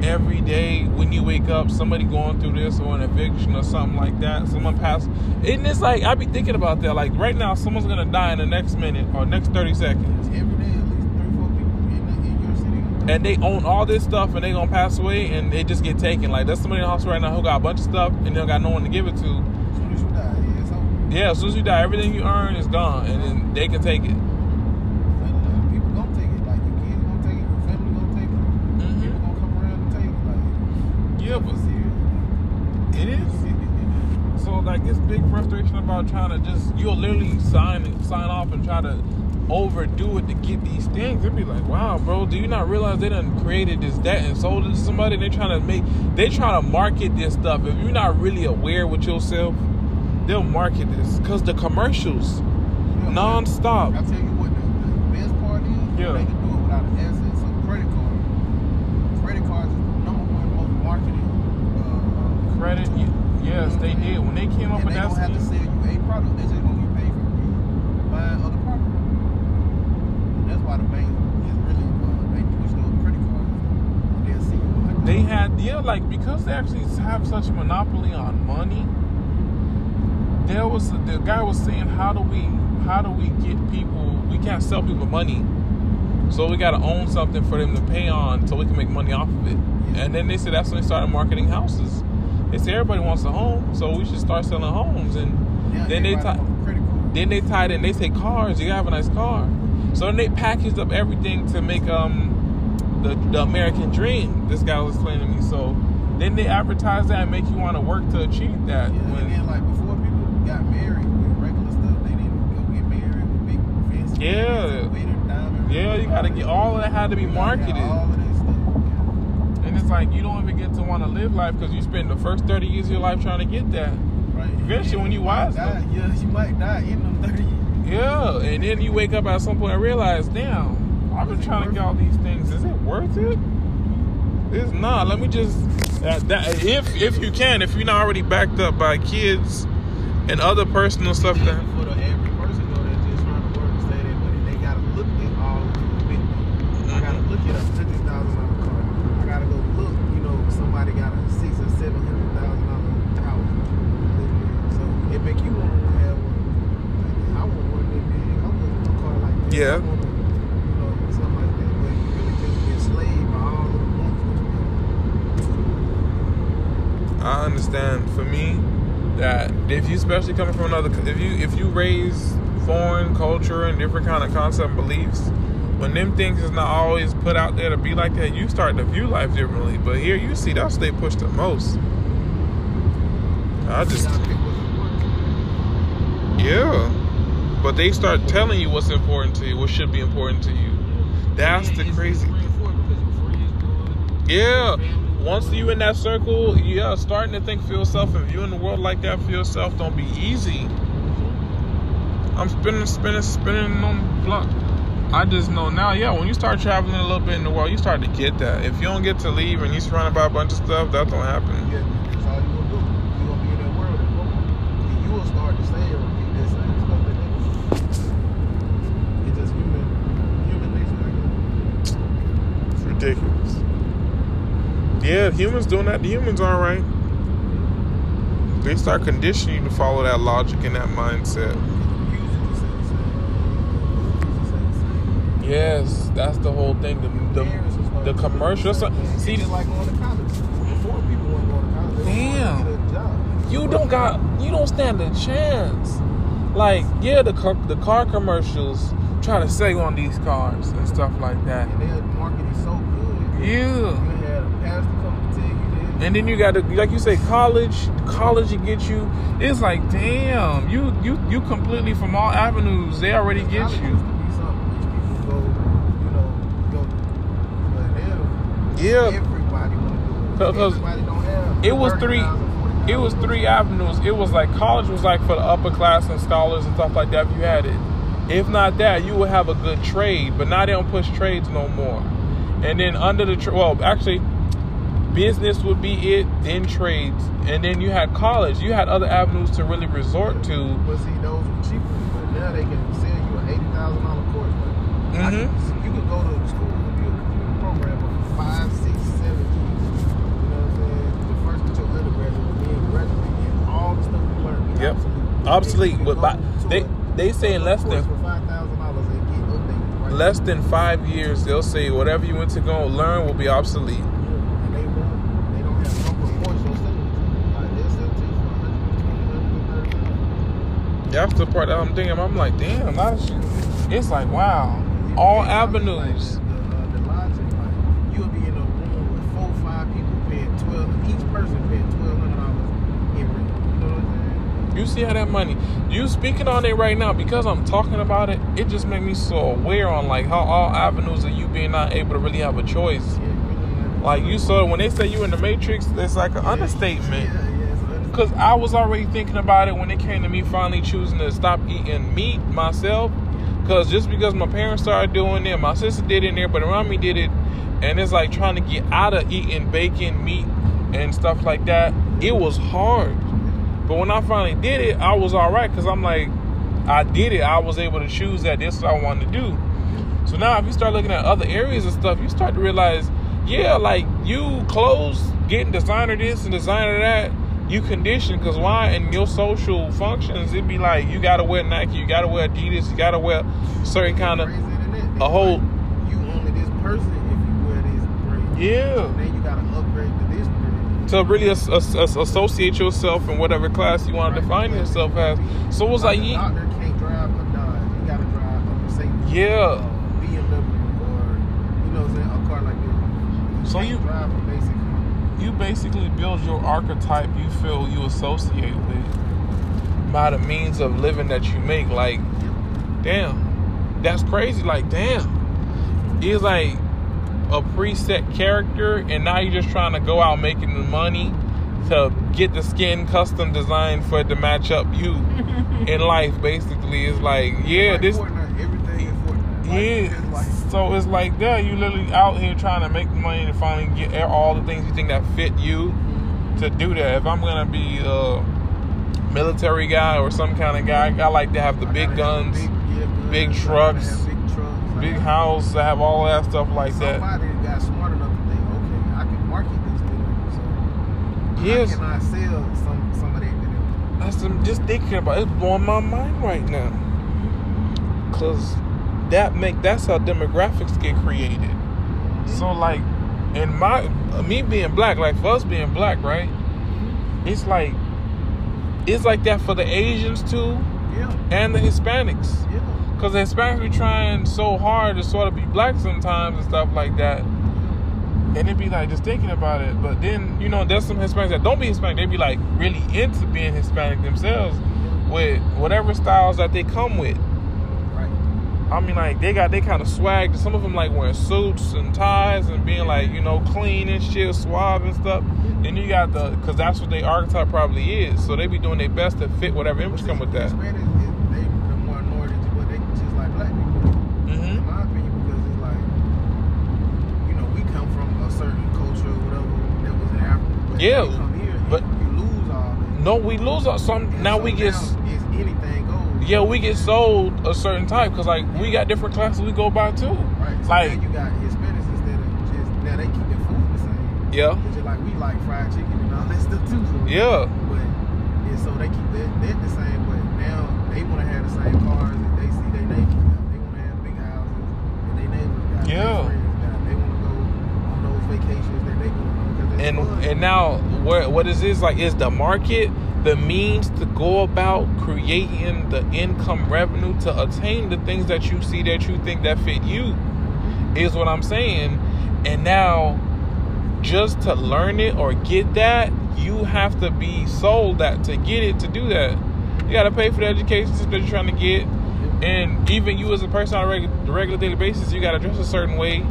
every day when you wake up, somebody going through this or an eviction or something like that. Someone passed. And it's like, I be thinking about that. Like right now, someone's going to die in the next minute or next 30 seconds. Every day, at least three, four people in, the, in your city. And they own all this stuff and they going to pass away and they just get taken. Like there's somebody in the hospital right now who got a bunch of stuff and they don't got no one to give it to. As soon as you die, yeah, it's over. Yeah, as soon as you die, everything you earn is gone and then they can take it. But, uh, people gonna take it. Like your kids gonna take it, your family gonna take it. People gonna come around and take it. It is. So like this big frustration about trying to just you'll literally sign and sign off and try to overdo it to get these things. It'd be like, wow, bro, do you not realize they done created this debt and sold it to somebody? They're trying to make they trying to market this stuff. If you're not really aware with yourself, they'll market this. Cause the commercials Yeah, non-stop. I tell you what, the, the best part is Yeah. they can do it without an asset. So credit card, credit cards is the number one most marketed. Uh, Credit, yes, they mm-hmm. did. When they came up and with they that don't have to sell you a product. They just get paid for uh, buying other property. And that's why the bank is really uh, they push those credit cards. They'll see you. they had yeah like because they actually have such a monopoly on money there was the guy was saying how do we how do we get people we can't sell people money so we got to own something for them to pay on so we can make money off of it and then they said that's when they started marketing houses they said everybody wants a home so we should start selling homes. And Yeah, then they everybody ti- want a credit card. then they tied in they say cars you gotta have a nice car. So then they packaged up everything to make um the, the american dream this guy was explaining to me. So then they advertise that and make you want to work to achieve that Yeah, when- and then like before people got married with regular stuff, they didn't go get married with big fancy Yeah. rings and wedding diamond yeah you gotta get all of that had to be You gotta have marketed All of that stuff. and it's like you don't even get to want to live life because you spend the first 30 years of your life trying to get that. Right. Eventually, when you might wise, yeah, you might die in them thirty years. yeah and then you wake up at some point and realize damn i've been trying to get all these things. Is it worth it? It's not let me just that, that if if you can if you're not already backed up by kids and other personal stuff that For the average person though, that's just trying to work and save their money, they gotta look at all of the big things. I gotta look at a hundred thousand dollar car. I gotta go look, you know, somebody got a six or seven hundred thousand dollar house. So it make you want to have one. Like, I want one that big. I want a car like that. Yeah. I want a, you know, something like that. But you really just be enslaved by all of the wants that you have. I understand for me that if you especially coming from another if you if you raise foreign culture and different kind of concept and beliefs when them things is not always put out there to be like that you start to view life differently but here you see that's they push the most I just gotta pick what's important. yeah but they start telling you what's important to you what should be important to you that's Yeah, the crazy it's reinforced because your friends do it. Yeah. Once you in that circle, yeah, starting to think for yourself and viewing the world like that for yourself don't be easy. I'm spinning, spinning, spinning on the block. I just know now, yeah, when you start traveling a little bit in the world, you start to get that. If you don't get to leave and you're surrounded by a bunch of stuff, that don't happen. Yeah, that's all you gonna do. You gonna be in that world. And you will start to say and repeat that same stuff that they do. It's just human, human nature. It's ridiculous. Yeah, humans doing that. The humans are right. They start conditioning you to follow that logic and that mindset. Music is the same. Music is the same. Yes, that's the whole thing. The the, the to- commercials. See, like going to college. Before people weren't going to college, Damn. were going to get a job. you don't got you don't stand a chance. Like yeah, the car, the car commercials try to sell on these cars and stuff like that. And their marketing is so good. Yeah. You had a pastor come to tell you that. And then you got to, like you say, college. College to get you. It's like, damn, you you you completely from all avenues. They already get you. used to be something rich people go, you know, go. But now, Yeah, everybody want to do it. Because Everybody don't have. it was three. 30,000, 40,000. It was three avenues. It was like college was like for the upper class and scholars and stuff like that. If you had it, if not that, you would have a good trade. But now they don't push trades no more. And then under the tra- well, actually, business would be it. Then trades, and then you had college. You had other avenues to really resort to. But see, those were cheaper. But now they can sell you an eighty thousand dollar course. Mhm. can- you can go to school and be a computer programmer for five, six, seven years. You know what I'm saying? The first with your undergraduate, then graduate, and all the stuff you learned be Yep. obsolete. But by- they they say in go to a less than- five thousand dollars and get updated. Less than five years, they'll say whatever you went to go learn will be obsolete. And they won't. They don't have no promotional sales. Like they'll sell to you for 120, 130. That's the part that I'm thinking. I'm like, damn, a lot of shit. It's like, wow, all avenues. Like, the, uh, the logic, like you'll be in a room with four, five people paying twelve, each person paying twelve hundred dollars in rent. You know what I'm saying? You see how that money? You speaking on it right now because I'm talking about it. It just made me so aware on like how all avenues of you being not able to really have a choice. Like you saw when they say you in the matrix, it's like an understatement. Yeah, yeah, it's an understatement. Cause I was already thinking about it when it came to me finally choosing to stop eating meat myself. Cause just because my parents started doing it, my sister did it in there, but around me did it, and it's like trying to get out of eating bacon, meat, and stuff like that. It was hard. But when I finally did it, I was all right because I'm like, I did it. I was able to choose that this is what I wanted to do. So now, if you start looking at other areas and stuff, you start to realize, yeah, like you clothes, getting designer this and designer that, you condition because why in your social functions it'd be like you gotta wear Nike, you gotta wear Adidas, you gotta wear certain kind of Crazy than that. It's a whole- like, you only this person if you wear this brand. yeah Then you gotta upgrade to this brand. To really as, as, as associate yourself in whatever class you want to define yourself as. So it was like, a yeah, doctor can't drive a Dodge. You gotta drive a Mercedes. Yeah. uh, BMW or you know what I'm saying, a car like this. So you- drive a basic you basically build your archetype you feel you associate with by the means of living that you make. Like, damn, that's crazy. Like, damn, it's like a preset character, and now you're just trying to go out making the money to get the skin custom designed for it to match up you in life. Basically, it's like, yeah, Like this. Fortnite, everything in Fortnite. Like, Yeah. it's like, So it's like that. You literally out here trying to make money to finally get all the things you think that fit you to do that. If I'm gonna be a military guy or some kind of guy, I like to have the I big gotta guns, big, yeah, big trucks, have big trucks. I big gotta- house, I have all that stuff like that. Somebody got smart enough to think, okay, I can market this to. So Yes. how can I sell some some of that to? That's I'm just thinking about. It's blowing my mind right now. Cause that make that's how demographics get created. Mm-hmm. So like, in my me being black, like for us being black, right? Mm-hmm. It's like it's like that for the Asians too Yeah, and the Hispanics. yeah. Cause the Hispanics be trying so hard to sort of be black sometimes and stuff like that. And it'd be like just thinking about it. But then, you know, there's some Hispanics that don't be Hispanic. They be like really into being Hispanic themselves with whatever styles that they come with. Right. I mean, like they got they kind of swag. Some of them like wearing suits and ties and being like you know clean and shit, suave and stuff. Then you got the because that's what their archetype probably is. So they be doing their best to fit whatever image come with that. Hispanics, is- they the more minority, but they just like black people. hmm In my opinion, because it's like, you know, we come from a certain culture or whatever that was in Africa. But Yeah, here, but- you lose all. No, we lose our some. Now we get now it's anything goes. yeah we get sold a certain type because like we got different classes we go by too. Right. So Like you got Hispanics instead of just now they keep their food the same. yeah It's just like we like fried chicken and all that stuff too. So, yeah But and so they keep that, that the same, but now they want to have the same cars that they see their neighbors. They want to have big houses and their neighbors got. Yeah. Their friends got. They want to go on those vacations that they go on because it's and and now what what is this? Like is the market the means to go about creating the income revenue to attain the things that you see that you think that fit you is what I'm saying. And now just to learn it or get that you have to be sold that to get it to do that. You got to pay for the education that you're trying to get. And even you as a person on a regular, regular daily basis you got to dress a certain way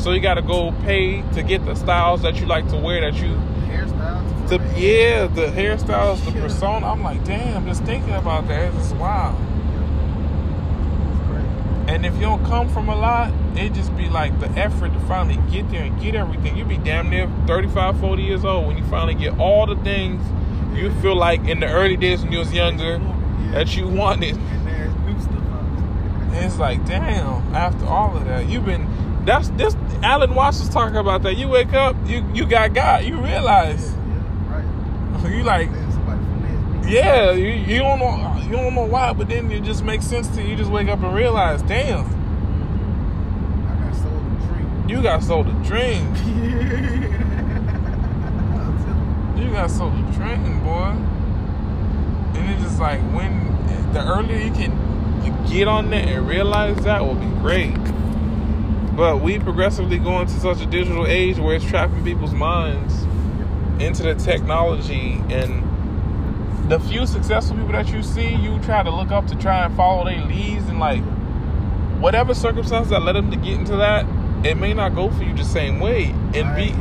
so you got to go pay to get the styles that you like to wear that you hairstyles. yeah the hairstyles the persona i'm like damn just thinking about that it's just wow It's crazy. and if you don't come from a lot it just be like the effort to finally get there and get everything You'd be damn near 35 40 years old when you finally get all the things you feel like in the early days when you was younger that you wanted And there's new. And it's like, damn, after all of that, you've been that's this Alan Watts was talking about that. You wake up, you you got God, you realize Yeah, right. you like There's somebody from there. yeah, you, you don't know you don't know why, but then it just makes sense to you. You just wake up and realize, damn, I got sold a dream. you got sold a dream. You. Got sold a dream, boy. And it's just like when the earlier you can get on there and realize that will be great. But we progressively go into such a digital age where it's trapping people's minds into the technology and the few successful people that you see, you try to look up to try and follow their leads and like whatever circumstance that led them to get into that, it may not go for you the same way. And be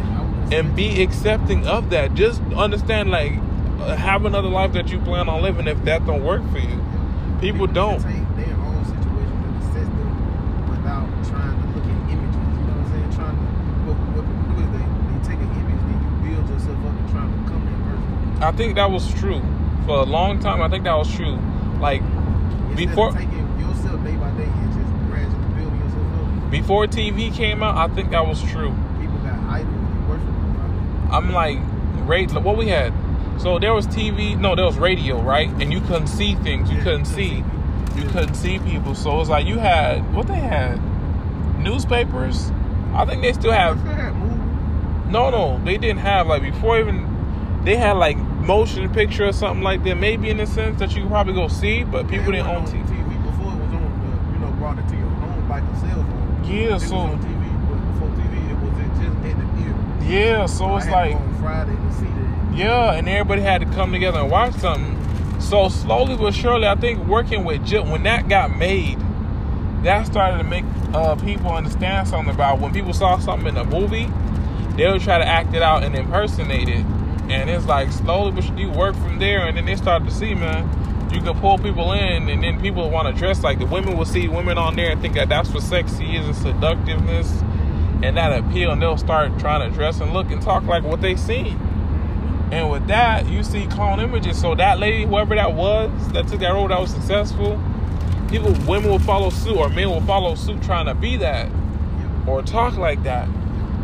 and be accepting of that. Just understand like uh, have another life that you plan on living if that don't work for you. People don't. take their own situation and assess them without trying to look at images. You know what I'm saying? Trying to what, what people do is they, they take an image, then you build yourself up and try to become that person. I think that was true for a long time. I think that was true. Like Instead Before- taking yourself day by day and just gradually building yourself up. before TV came out, I think that was true. People got idols and worship them. I'm like, rate what we had, So there was TV, no, there was radio, right? And you couldn't see things. You Yeah, couldn't see. You couldn't see people. So it's like you had what they had, newspapers. I think they still have. What's that movie? No, no, they didn't have like before even. They had like motion picture or something like that. Maybe in a sense that you could probably go see, but people Yeah, didn't own TV. TV before it was on the, you know, brought it to your home like a cell phone. Yeah, it so- on TV, but before TV, it was just at the theater. Yeah, so it's I had like. on Friday to see that. Yeah, and everybody had to come together and watch something. So slowly but surely, I think working with Jill, when that got made, that started to make uh, people understand something about when people saw something in a movie, they would try to act it out and impersonate it. And it's like slowly but you work from there, and then they start to see, man, you can pull people in, and then people want to dress like the women will see women on there and think that that's what sexy is and seductiveness and that appeal, and they'll start trying to dress and look and talk like what they seen. And with that, you see clone images. So that lady, whoever that was, that took that road that was successful, people, women will follow suit, or men will follow suit trying to be that or talk like that.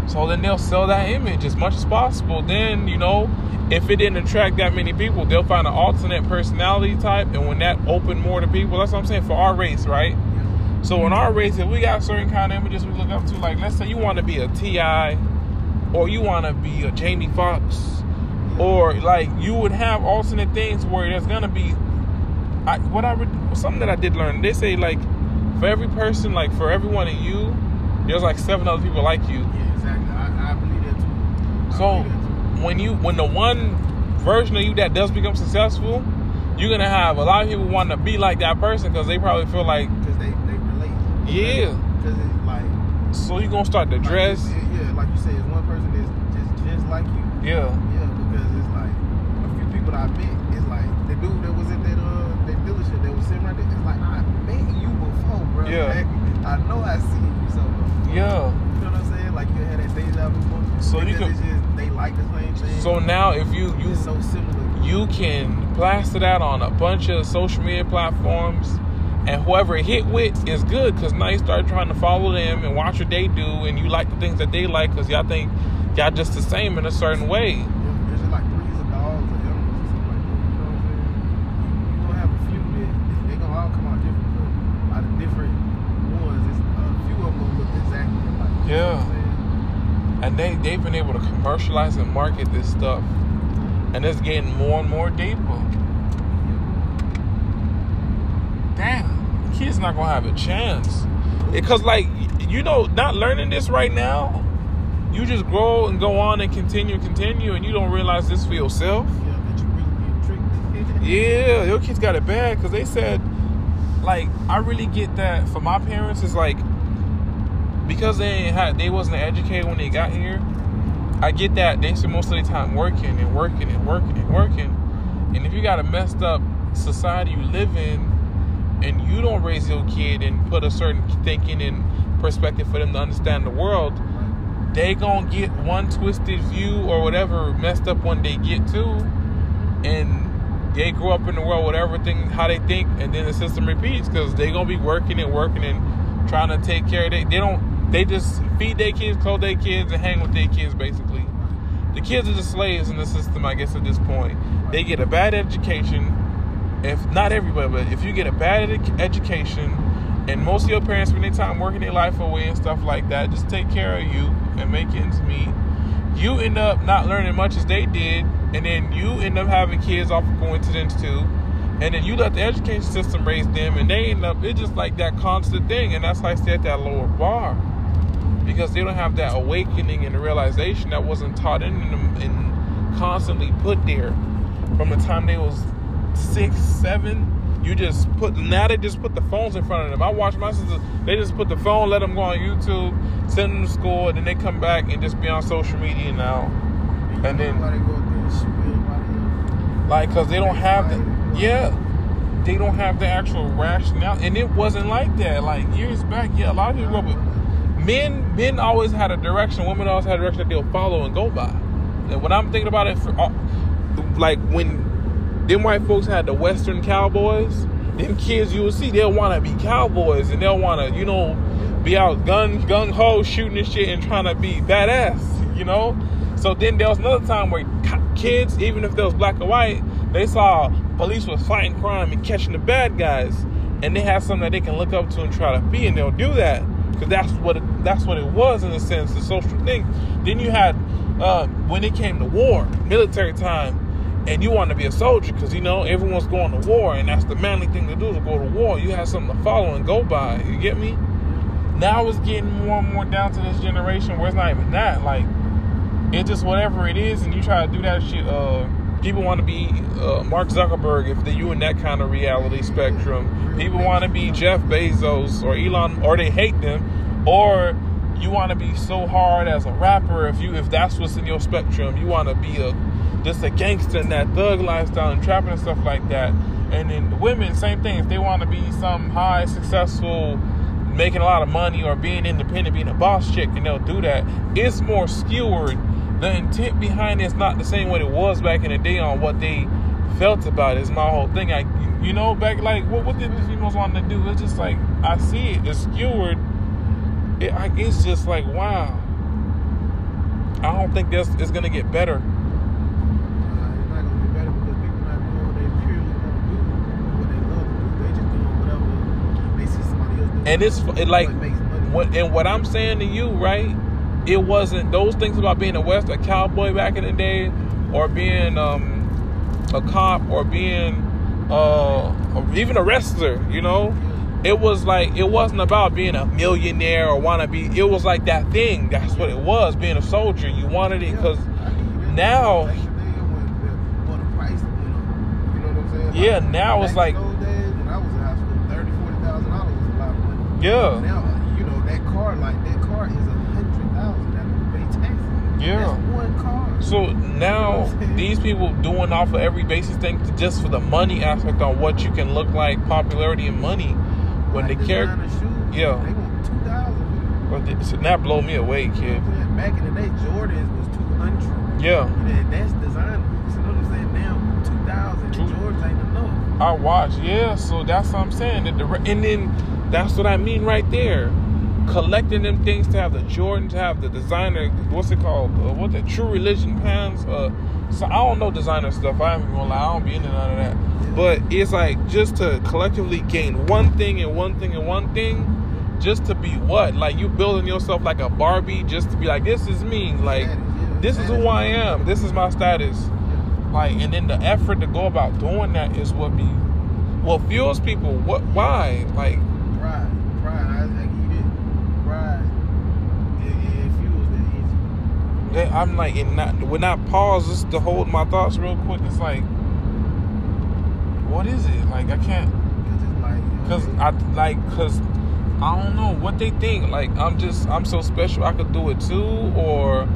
So then they'll sell that image as much as possible. Then, you know, if it didn't attract that many people, they'll find an alternate personality type. And when that opened more to people, that's what I'm saying for our race, right? So in our race, if we got certain kind of images we look up to, like let's say you want to be a Ti, or you want to be a Jamie Foxx, or like you would have alternate things where there's gonna be, I what I something that I did learn. They say like for every person, like for every one of you, there's like seven other people like you. Yeah, exactly. I, I believe that too. I So believe that too. when you when the one version of you that does become successful, you're gonna have a lot of people want to be like that person because they probably feel like Because they, they relate. Yeah. Because it's like, so you're gonna start to like, dress. yeah, yeah, like you said, it's one person that's just just like you. Yeah. Yeah, because it's like a few people that I met. It's like the dude that was at that uh that dealership that was sitting right there. It's like I met you before, bro. Yeah. Like, I know I seen you somewhere. Yeah. You know what I'm saying? Like you had that deja vu. So you could- they like the same thing. So now if you you so similar. you can plaster that on a bunch of social media platforms and whoever it hit with is good because now you start trying to follow them and watch what they do and you like the things that they like because y'all think y'all just the same in a certain way. Yeah, and they they've been able to commercialize and market this stuff. And it's getting more and more deeper. Damn kids not gonna have a chance. Because like you know not learning this right now you just grow and go on and continue continue and you don't realize this for yourself. Yeah, that you really get tricked. yeah your kids got it bad because they said like i really get that for my parents it's like because they had they wasn't educated when they got here i get that they spend most of their time working and working and working and working. And if you got a messed up society you live in and you don't raise your kid and put a certain thinking and perspective for them to understand the world they gonna get one twisted view or whatever messed up when they get to and they grow up in the world with everything how they think and then the system repeats because they gonna be working and working and trying to take care of they they don't they just feed their kids clothe their kids and hang with their kids basically. The kids are the slaves in the system i guess at this point. They get a bad education if not everybody but if you get a bad ed- education and most of your parents spend their time working their life away and stuff like that just take care of you and make ends meet. You end up not learning much as they did and then you end up having kids off of coincidence too. And then you let the education system raise them and they end up it's just like that constant thing and that's how i at that lower bar because they don't have that awakening and realization that wasn't taught in them and constantly put there. From the time they was six seven you just put now they just put the phones in front of them. I watch my sisters they just put the phone let them go on youtube send them to school and then they come back and just be on social media now. And then- Everybody go out there and shoot everybody like because they don't have the yeah. They don't have the actual rationale and it wasn't like that. Like years back yeah a lot of people grew up with men men always had a direction. Women always had a direction that they'll follow and go by. And when i'm thinking about it for uh, like when them white folks had the western cowboys them kids you will see they'll want to be cowboys and they'll want to you know be out gun gung ho shooting and shit and trying to be badass you know? So then there was another time where kids, even if they was black or white, they saw police was fighting crime and catching the bad guys, and they had something that they can look up to and try to be, and they'll do that because that's what it, that's what it was in a sense, the social thing. Then you had uh, when it came to war, military time, and you want to be a soldier because you know everyone's going to war, and that's the manly thing to do to go to war. You have something to follow and go by. You get me? Now it's getting more and more down to this generation where it's not even that. Like it's just whatever it is, and you try to do that shit. Uh, people want to be uh, Mark Zuckerberg if they you in that kind of reality spectrum. People want to be Jeff Bezos or Elon, or they hate them, or you want to be so hard as a rapper if you if that's what's in your spectrum. You want to be a just a gangster in that thug lifestyle and trapping and stuff like that. And then the women, same thing. If they want to be some high successful making a lot of money or being independent, being a boss chick, and they'll do that. It's more skewered. The intent behind it's not the same what it was back in the day on what they felt about it. Is my whole thing. I, you know, back like what what did the females want to do? It's just like I see it. It's skewered. It, I, it's just like wow. I don't think that's it's gonna get better. It's not gonna be better because people not doing what they purely want to do, what they love to do. They just doing whatever they see somebody else doing. And it's it like What makes money. what and what I'm saying to you, right? It wasn't those things about being a West a cowboy back in the day, or being um, a cop, or being uh, or even a wrestler. You know, it was like it wasn't about being a millionaire or want to be. It was like that thing. That's what it was. Being a soldier, you wanted it because I give you that. now- Back in the day, when the- when the price, you know, you know what I'm saying? Yeah, now it's like- in those days when I was in high school, thirty, forty thousand dollars was a lot of money. yeah, Now, you know, that car, like that car is a hundred thousand. That people pay taxes. Yeah. That's one car. So now these people doing off of every basis thing to- just for the money aspect on what you can look like, popularity and money. When like the character, shoes, Yeah. they want two thousand. Well, so that blow me away, kid. Back in the day, Jordans was two hundred. Yeah, That, that's designer. You know what I'm saying? Now two thousand. Jordans ain't enough. I watch. Yeah, so that's what I'm saying. That the, and then that's what I mean right there. Collecting them things to have the Jordan, to have the designer. What's it called? Uh, what the True Religion pants? Uh, so I don't know designer stuff. I ain't gonna lie. I don't be into none of that. But it's like just to collectively gain one thing and one thing and one thing. Just to be what? Like you building yourself like a Barbie, just to be like, this is me. Like this is who I am. This is my status. Like, and then the effort to go about doing that is what be, what fuels people. What? Why? Like, Pride, pride. I, I give you this. Pride. It, it, it fuels that I'm like, and not when I pause just to hold my thoughts real quick. It's like, what is it? Like, I can't, Cause it's like, you know, cause I like, cause I don't know what they think. Like, I'm just, I'm so special. I could do it too, or,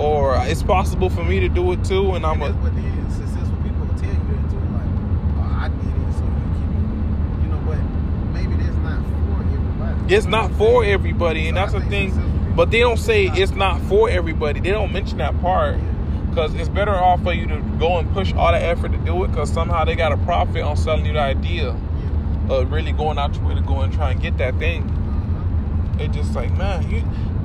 or it's possible for me to do it too, and I'm and a. what it is. Successful people will tell you that too. Like, oh, I did it, so you keep, you know. But maybe that's not for everybody. It's not for everybody, and So that's the thing. But they don't say it's not for everybody. They don't mention that part. Because it's better off for you to go and push all the effort to do it because somehow they got a profit on selling you the idea of really going out your way to go and try and get that thing. It's just like, man, you,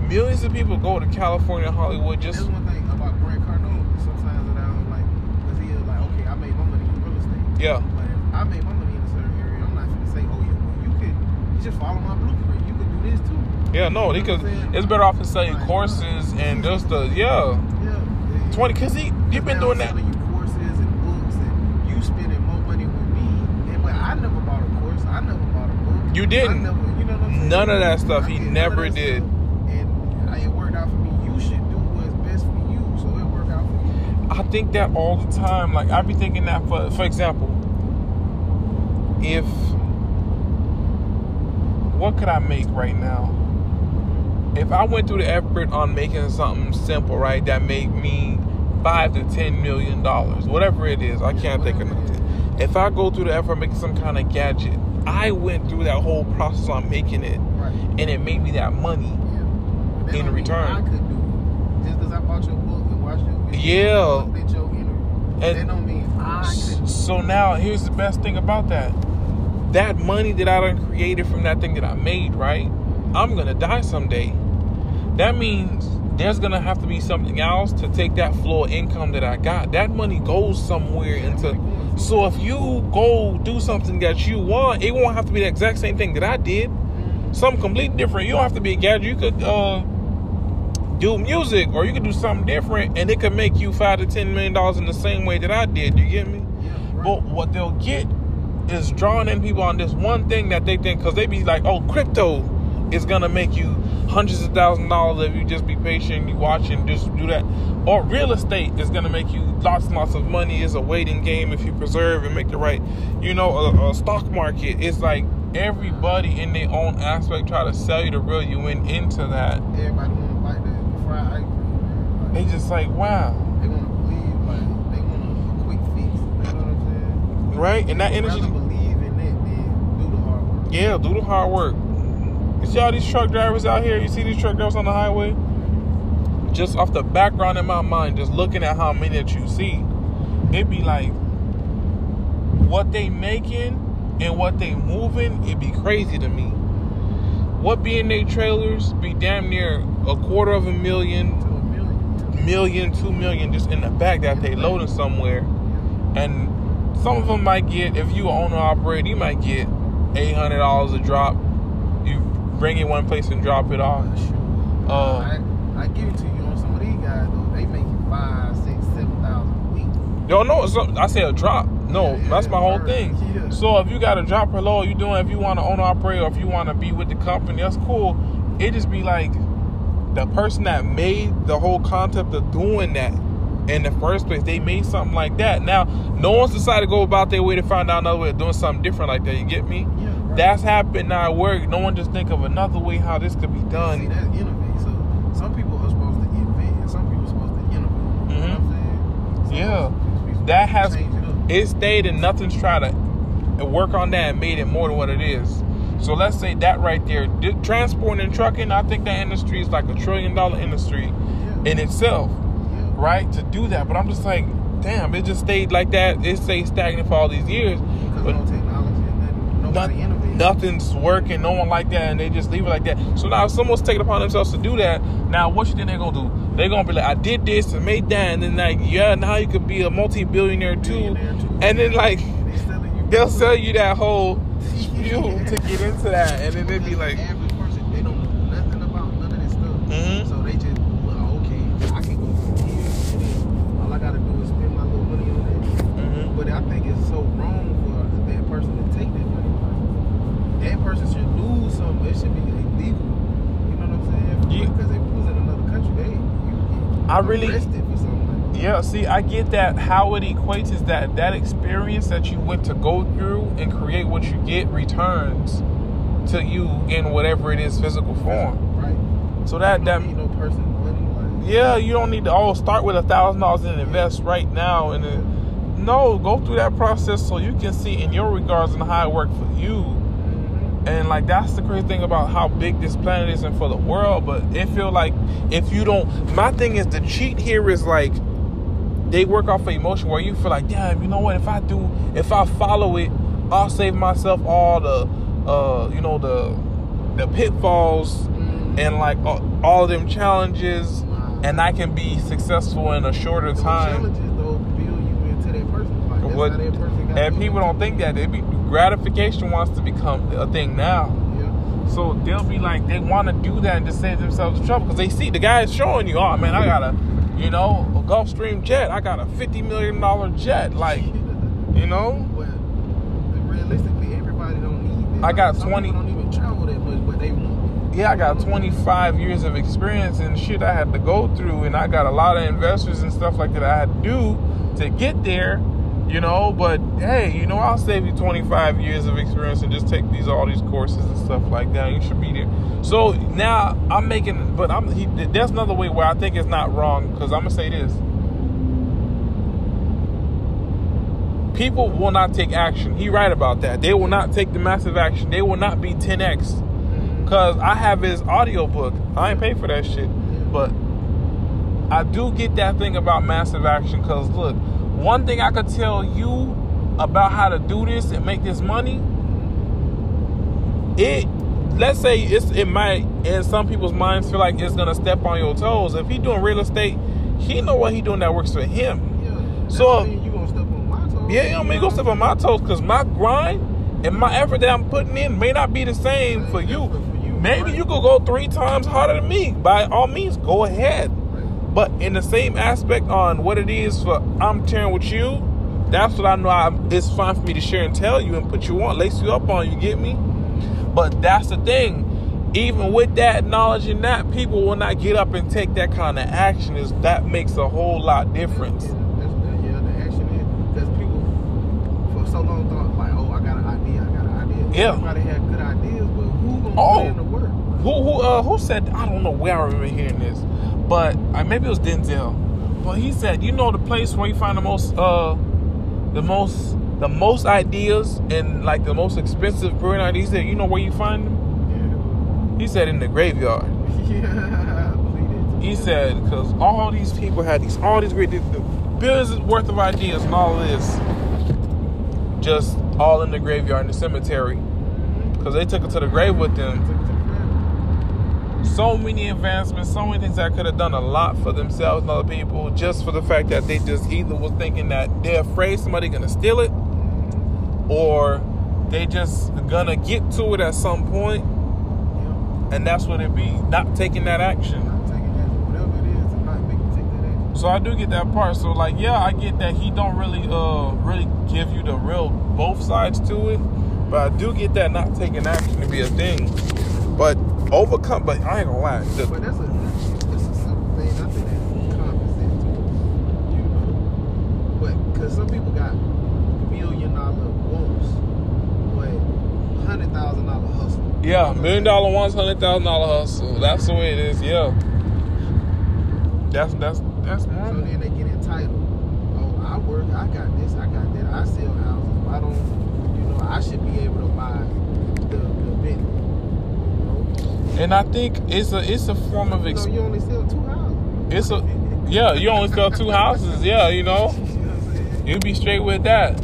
millions of people go to California, Hollywood, That's just, one thing about Grant Cardone. Sometimes that I don't like, cause he'll like, okay, I made my money in real estate. yeah, But if I made my money in a certain area, I'm not gonna say, oh yeah, well you could, you just follow my blueprint. You could do this too. Yeah, no, You know because what I'm saying? it's better off to sell you courses and just the, yeah, Yeah. 20, because he, you've been doing that. selling you courses and books, and you spending more money with me. And but I never bought a course. I never bought a book. You didn't. Never, you know what I'm saying? None of that stuff. I He never did. stuff, I- it worked out for me. You should do what's best for you, so it worked out for you. I think that all the time. Like I be thinking that for for example, if what could I make right now? If I went through the effort on making something simple, right, that made me five to ten million dollars, whatever it is, I can't think of nothing. If I go through the effort of making some kind of gadget, I went through that whole process on making it, Right. and it made me that money. Yeah. In return. I could do. Just because I bought your book and watched your video. Yeah. and your interview. And- that don't mean I could. So now here's the best thing about that. That money that I done created from that thing that I made, right? I'm gonna die someday. That means there's gonna have to be something else to take that flow of income that I got. That money goes somewhere into. So if you go do something that you want, it won't have to be the exact same thing that I did. Something completely different. You don't have to be a gadget. You could uh, do music, or you could do something different, and it could make you five to ten million dollars in the same way that I did. You get me? Yeah, right. But what they'll get is drawing in people on this one thing that they think because they be like, oh, crypto is gonna make you hundreds of thousands of dollars if you just be patient, you watch and just do that. Or real estate is gonna make you lots and lots of money. It's a waiting game if you preserve and make the right. You know, a, a stock market is like everybody in their own aspect try to sell you the real you in into that. Everybody want the, the fried ice cream. They just like wow, they want to believe, like, they want a quick fix. You know what I'm saying? right? And that energy. believe in that than do the hard work. Yeah, do the hard work. You see all these truck drivers out here? You see these truck drivers on the highway? Just off the background in my mind, just looking at how many that you see, it'd be like what they making and what they moving, it'd be crazy to me. What be in their trailers be damn near a quarter of a million, million. two million just in the back that they loading somewhere. And some of them might get, if you owner operator, you might get eight hundred dollars a drop. Bring it one place and drop it off. Uh, sure. Uh, I, I give it to you on some of these guys though. They make you five, six, seven thousand a week. Yo, no, not- I say a drop. No, Yeah, that's my whole thing. Yeah. So if you got a drop per load, you doing if you want to own operate or if you want to be with the company, that's cool. It just be like the person that made the whole concept of doing that in the first place. They made something like that. Now, no one's decided to go about their way to find out another way of doing something different like that. You get me? Yeah. That's happened now at work. No one just think of another way how this could be done. See, that's innovate. So some people are supposed to invent, and some people are supposed to innovate. You know what I'm saying? Mm-hmm. Yeah. people That has it it stayed and nothing's tried to work on that and made it more than what it is. So let's say that right there, transporting and trucking, I think that industry is like a trillion dollar industry Yeah. in itself, yeah. right? To do that, but I'm just like, damn, it just stayed like that. It stayed stagnant for all these years. Because But no technology and. Nobody Noth- innovates. Nothing's working, no one like that, and they just leave it like that. So now if someone's taking upon themselves to do that, now what you think they're gonna do? They're gonna be like, I did this and made that, and then like, yeah, now you could be a multi-billionaire too, and then like They selling you. they'll sell you that whole spiel to get into that, and then they'd be like, the average person, they don't know nothing about none of this stuff. Mhm. So they just, well, okay, I can go from here to there. All I gotta do is spend my little money on that. mhm. But I think it's so wrong for that person to take that money. Like, that person should lose something. It should be illegal. You know what I'm saying? Yeah. Because if it was in another country, they you get I really- arrested for something like that. Yeah, see, I get that. How it equates is that that experience that you went to go through and create what you get returns to you in whatever it is physical form. Right. So that that no. Yeah, you don't need to all start with a thousand dollars and invest right now and then no, go through that process so you can see in your regards and how it worked for you. And like that's the crazy thing about how big this planet is and for the world. But it feel like if you don't, my thing is the cheat here is like they work off of emotion where you feel like, damn, you know what? If I do, if I follow it, I'll save myself all the, uh, you know, the the pitfalls Mhm. and like all, all of them challenges, and I can be successful in a shorter time. Challenges though build you into that person. Like, What- how that person got And people don't think that. They be gratification wants to become a thing now. Yeah. So they'll be like, they want to do that and just save themselves trouble because they see the guy's showing you, oh man, I got a, you know, a Gulfstream jet. I got a fifty million dollar jet. Like, you know, But realistically, everybody don't need that. I got Some 20 don't even travel that much, but they want. yeah, I got twenty five years of experience and shit I had to go through, and I got a lot of investors and stuff like that I had to do to get there. You know, but hey, you know, I'll save you 25 years of experience and just take these all these courses and stuff like that. You should be there. So now I'm making, but I'm. He, there's another way where I think it's not wrong because I'm gonna say this: people will not take action. He right about that. They will not take the massive action. They will not be 10x. Mm-hmm. Cause I have his audiobook. I ain't pay for that shit. But I do get that thing about massive action. Cause look, one thing I could tell you about how to do this and make this money, it let's say it's it might in some people's minds feel like it's gonna step on your toes. If he doing real estate, he know what he doing that works for him. Yeah. So- you gonna step on my toes? Yeah, you know, me go step on my toes because my grind and my effort that I'm putting in may not be the same for you. Maybe you could go three times harder than me. By all means, go ahead. But in the same aspect on what it is for I'm sharing with you, that's what I know I, it's fine for me to share and tell you and put you on, lace you up on, you get me? But that's the thing. Even with that knowledge and that, people will not get up and take that kind of action. Is that makes a whole lot difference. Yeah, that's, that, yeah, the action is because people for so long thought like, oh, I got an idea, I got an idea. Yeah. Everybody had good ideas, but who gonna Oh. put in the work? Who who uh who said I don't know where I remember hearing this, but uh, maybe it was Denzel. But he said, you know, the place where you find the most uh the most the most ideas and like the most expensive brewing ideas. He said, you know where you find them? He said in the graveyard. Yeah, yeah, I believe it. He said because all these people had these all these great the billions worth of ideas and all of this, just all in the graveyard in the cemetery because they took it to the grave with them. Took it to the grave. So many advancements, so many things that could have done a lot for themselves and other people, just for the fact that they just either was thinking that they're afraid somebody gonna steal it, or they just gonna get to it at some point, Yeah. and that's what it be, not taking that action. Taking action, whatever it is, to not make you take that action. So I do get that part. So like, yeah, I get that he don't really, uh, really give you the real both sides to it, but I do get that not taking action to be a thing. But overcome, but I ain't gonna lie, the- But that's a that's a simple thing. I think that's sense. You know, but because some people got million dollar wants, but hundred thousand dollar hustle. Yeah, million dollar ones, hundred thousand dollar hustle. That's the way it is. Yeah, that's that's that's So then they get entitled. Oh, I work. I got this. I got that. I sell houses. Why don't you know? I should be able to buy the the Bentley. You And I think it's a it's a form of ex- you, only sell two houses. it's a yeah. You only sell two houses. Yeah, you know, You know what I'm saying? you be straight with that.